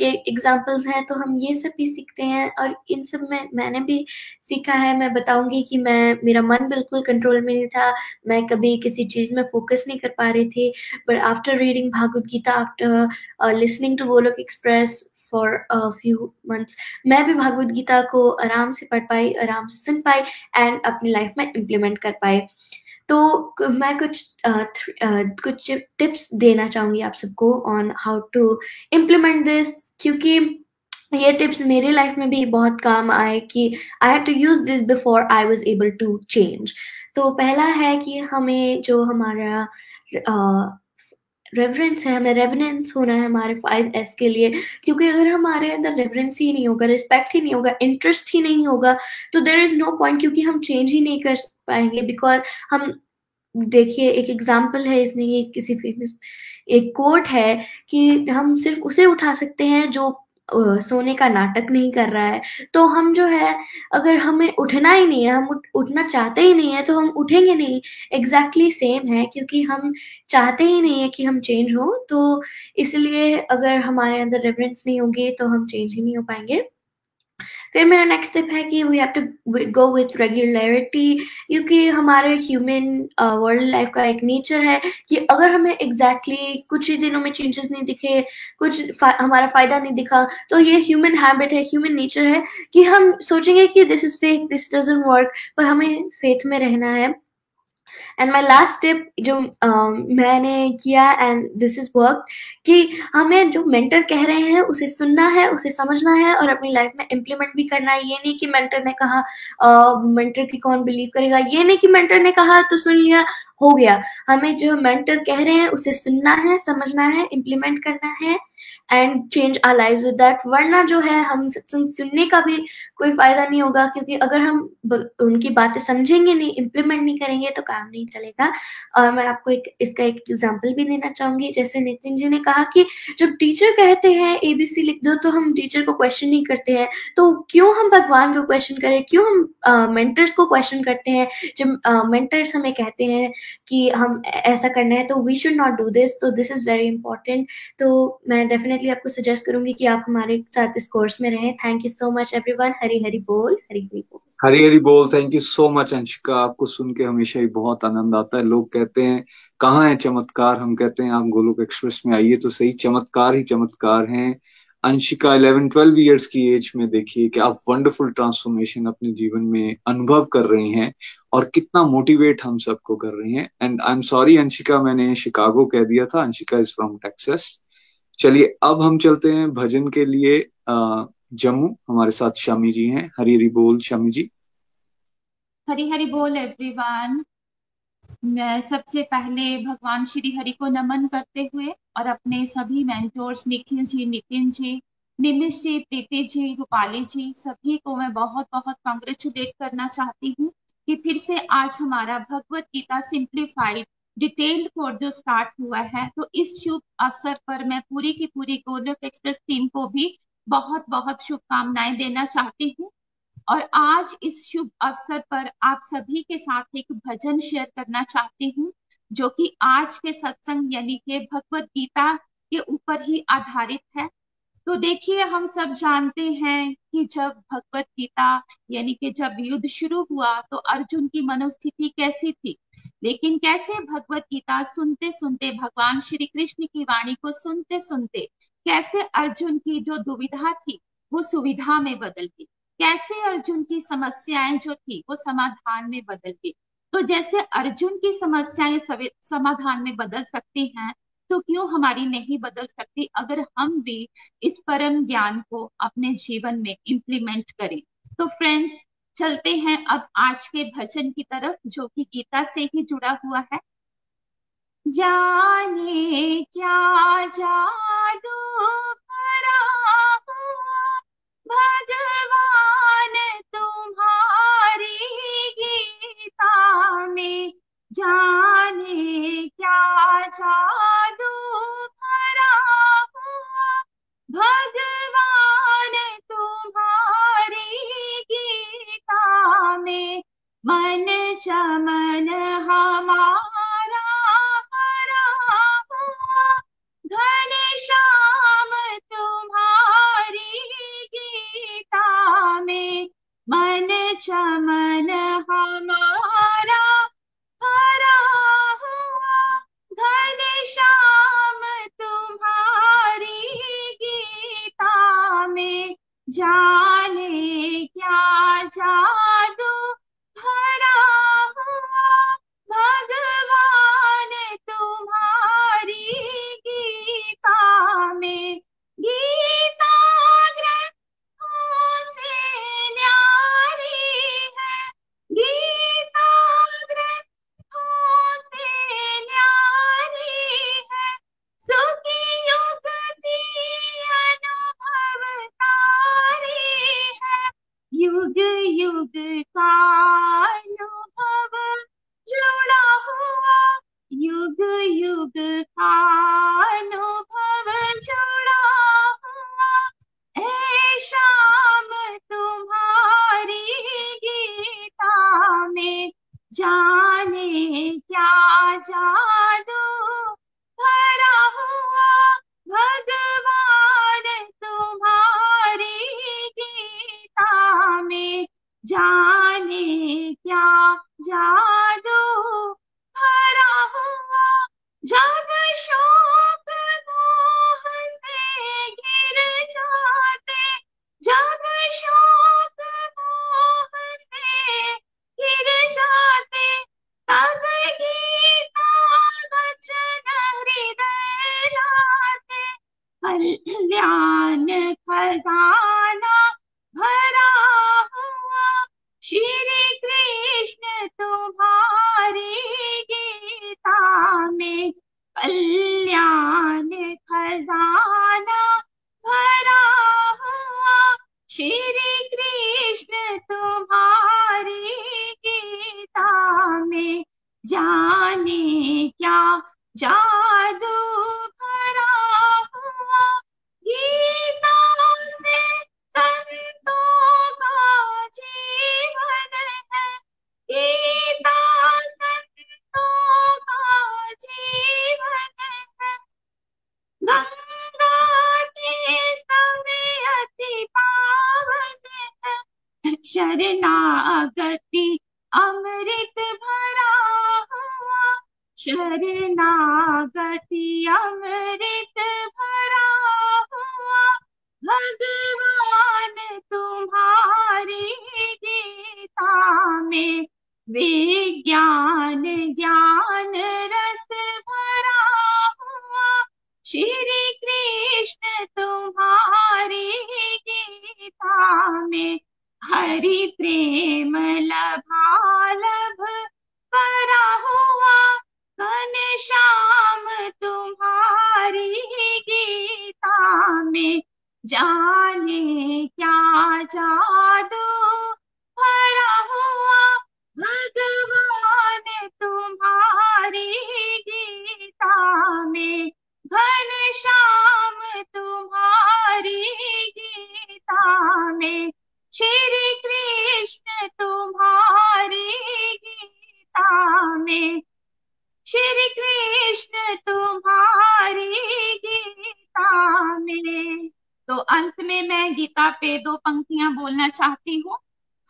के एग्जाम्पल्स हैं तो हम ये सब भी सीखते हैं और इन सब में मैंने भी सीखा है। मैं बताऊँगी कि मैं, मेरा मन बिल्कुल कंट्रोल में नहीं था। मैं कभी किसी चीज़ में फोकस नहीं कर पा रही थी। But after reading Bhagavad Gita after listening to Golok Express for few months मैं भी भागवत गीता को आराम से पढ़ पाई, आराम से सुन पाई एंड अपनी लाइफ में इम्प्लीमेंट कर पाई। तो मैं कुछ uh, uh, कुछ टिप्स देना चाहूँगी आप सबको on how to implement this क्योंकि ये टिप्स मेरे लाइफ में भी बहुत काम आए कि I had to use this before I was able to change तो पहला है कि हमें जो हमारा रेवरेंस है हमें रेवरेंस होना है हमारे फाइव एस के लिए क्योंकि अगर हमारे अंदर रेवरेंस ही नहीं होगा रिस्पेक्ट ही नहीं होगा इंटरेस्ट ही नहीं होगा तो देर इज़ नो पॉइंट क्योंकि हम चेंज ही नहीं कर पाएँगे। बिकॉज़ हम देखिए एक एग्ज़ाम्पल है इसमें ये किसी फ़ेमस एक कोट है कि हम सिर्फ़ उसे उठा सकते हैं जो सोने का नाटक नहीं कर रहा है। तो हम जो है अगर हमें उठना ही नहीं है हम उठ, उठना चाहते ही नहीं है तो हम उठेंगे नहीं। एग्जैक्टली exactly सेम है क्योंकि हम चाहते ही नहीं है कि हम चेंज हो। तो इसलिए अगर हमारे अंदर रेफरेंस नहीं होगी तो हम चेंज ही नहीं हो पाएँगे। फिर मेरा नेक्स्ट स्टेप है कि we have to go with regularity क्योंकि हमारे ह्यूमन वर्ल्ड लाइफ का एक नेचर है कि अगर हमें एग्जैक्टली exactly कुछ ही दिनों में चेंजेस नहीं दिखे कुछ फा, हमारा फ़ायदा नहीं दिखा तो ये ह्यूमन हैबिट है ह्यूमन नेचर है कि हम सोचेंगे कि this is fake this doesn't work पर हमें फेथ में रहना है। एंड माई लास्ट टिप जो uh, मैंने किया एंड दिस इज़ वर्क कि हमें जो मेंटर कह रहे हैं उसे सुनना है उसे समझना है और अपनी लाइफ में इम्प्लीमेंट भी करना है। ये नहीं कि मेंटर ने कहा मेंटर uh, की कौन बिलीव करेगा। ये नहीं कि मेंटर ने कहा तो सुन लिया हो गया। हमें जो मेंटर कह रहे हैं उसे सुनना है समझना है इम्प्लीमेंट करना है। And change our life with that वरना जो है हम सत्संग सुनने का भी कोई फ़ायदा नहीं होगा क्योंकि अगर हम उनकी बातें समझेंगे नहीं इम्प्लीमेंट नहीं करेंगे तो काम नहीं चलेगा। और मैं आपको एक इसका एक एग्ज़ाम्पल भी देना चाहूँगी। जैसे नितिन जी ने कहा कि जब टीचर कहते हैं एबीसी लिख दो तो हम टीचर को क्वेश्चन नहीं करते हैं। तो क्यों हम भगवान को क्वेश्चन करें? क्यों हम मेंटर्स uh, को क्वेश्चन करते हैं? जब मेंटर्स uh, हमें कहते हैं कि हम ऐसा करना है तो we should not do this तो दिस इज़ वेरी इंपॉर्टेंट तो मैं डेफिनेटली आपको सजेस्ट करूँगी कि आप हमारे साथ इस कोर्स में रहें। Thank you so much everyone Hari Hari बोल, हरी हरी बोल। हरी हरी बोल। Thank you so much Anshika. आपको सुन के हमेशा ही बहुत आनंद आता है। लोग कहते हैं, कहाँ है? चमत्कार। हम कहते हैं, आप गोलोक एक्सप्रेस में आइए तो सही। चमत्कार ही चमत्कार हैं। अंशिका 11 12 इयर्स की एज में देखिए कि आप वंडरफुल ट्रांसफॉर्मेशन अपने जीवन में अनुभव कर रही हैं और कितना मोटिवेट हम सबको कर रही हैं। And I am sorry Anshika, मैंने शिकागो कह दिया था। अंशिका इज़ फ्रॉम टेक्सास चलिए, अब हम चलते हैं भजन के लिए जम्मू। हमारे साथ शामी जी हैं। हरी हरी बोल शामी जी। हरी हरी बोल एवरीवन मैं सबसे पहले भगवान श्री हरि को नमन करते हुए और अपने सभी मेंटोर्स निखिल जी, नितिन जी, निमिष जी, प्रीति जी, रूपाली जी, सभी को मैं बहुत बहुत कॉन्ग्रेचुलेट करना चाहती हूँ कि फिर से आज हमारा Bhagavad Gita simplified detailed course जो स्टार्ट हुआ है। तो इस शुभ अवसर पर मैं पूरी की पूरी गोलोक एक्सप्रेस टीम को भी बहुत बहुत शुभकामनाएँ देना चाहती हूँ। और आज इस शुभ अवसर पर आप सभी के साथ एक भजन शेयर करना चाहती हूँ, जो कि आज के सत्संग यानी के भगवत गीता के ऊपर ही आधारित है। तो देखिए, हम सब जानते हैं कि जब भगवत गीता यानी कि जब युद्ध शुरू हुआ तो अर्जुन की मनोस्थिति कैसी थी? लेकिन कैसे भगवत गीता सुनते सुनते भगवान श्री कृष्ण की वाणी को सुनते सुनते कैसे अर्जुन की जो दुविधा थी, वो सुविधा में बदल गई? कैसे अर्जुन की समस्याएँ जो थी, वो समाधान में बदल गई? तो जैसे अर्जुन की समस्याएँ समाधान में बदल सकती हैं तो क्यों हमारी नहीं बदल सकती अगर हम भी इस परम ज्ञान को अपने जीवन में इम्प्लीमेंट करें? तो फ्रेंड्स चलते हैं अब आज के भजन की तरफ़, जो कि गीता से ही जुड़ा हुआ है। जाने क्या जादू भरा हुआ भगवान तुम्हारी गीता में जाने क्या जादू भरा हुआ? भगवान तुम्हारी गीता में मन चमन हमारा हरा हुआ। घन श्याम तुम्हारी गीता में मन चमन खजाना भरा हुआ श्री में तो अंत में मैं गीता पे दो पंक्तियाँ बोलना चाहती हूँ।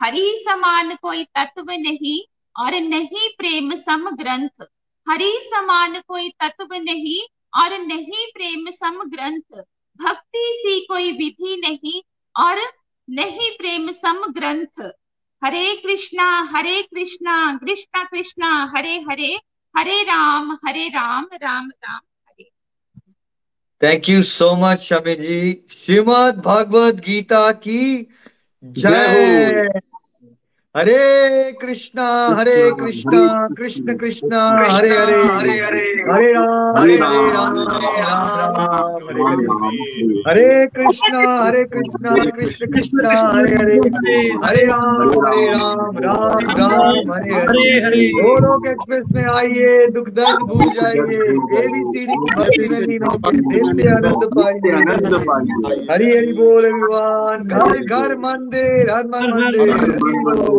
हरि समान कोई तत्व नहीं और नहीं प्रेम सम ग्रंथ। हरि समान कोई तत्व नहीं और नहीं प्रेम सम ग्रंथ। भक्ति सी कोई विधि नहीं और नहीं प्रेम सम ग्रंथ। Hare Krishna Hare Krishna Krishna Krishna, Hare Hare Hare Ram Hare Ram Ram Ram. Thank you so much Shami ji Shrimad Bhagavad Gita की जय हरे कृष्णा हरे कृष्णा कृष्ण कृष्णा हरे हरे हरे हरे हरे राम हरे राम हरे राम हरे हरे कृष्णा हरे कृष्णा कृष्ण कृष्णा हरे हरे हरे राम हरे राम राम राम हरे हरे हरे गोलोक एक्सप्रेस में आइए दुख दर्द भूल जाइए एबीसीडी की भक्ति में लीन होकर नित्य आनंद पाइए आनंद पाइए हरी हरी बोल एवरीवन घर घर मंदिर हर मंदिर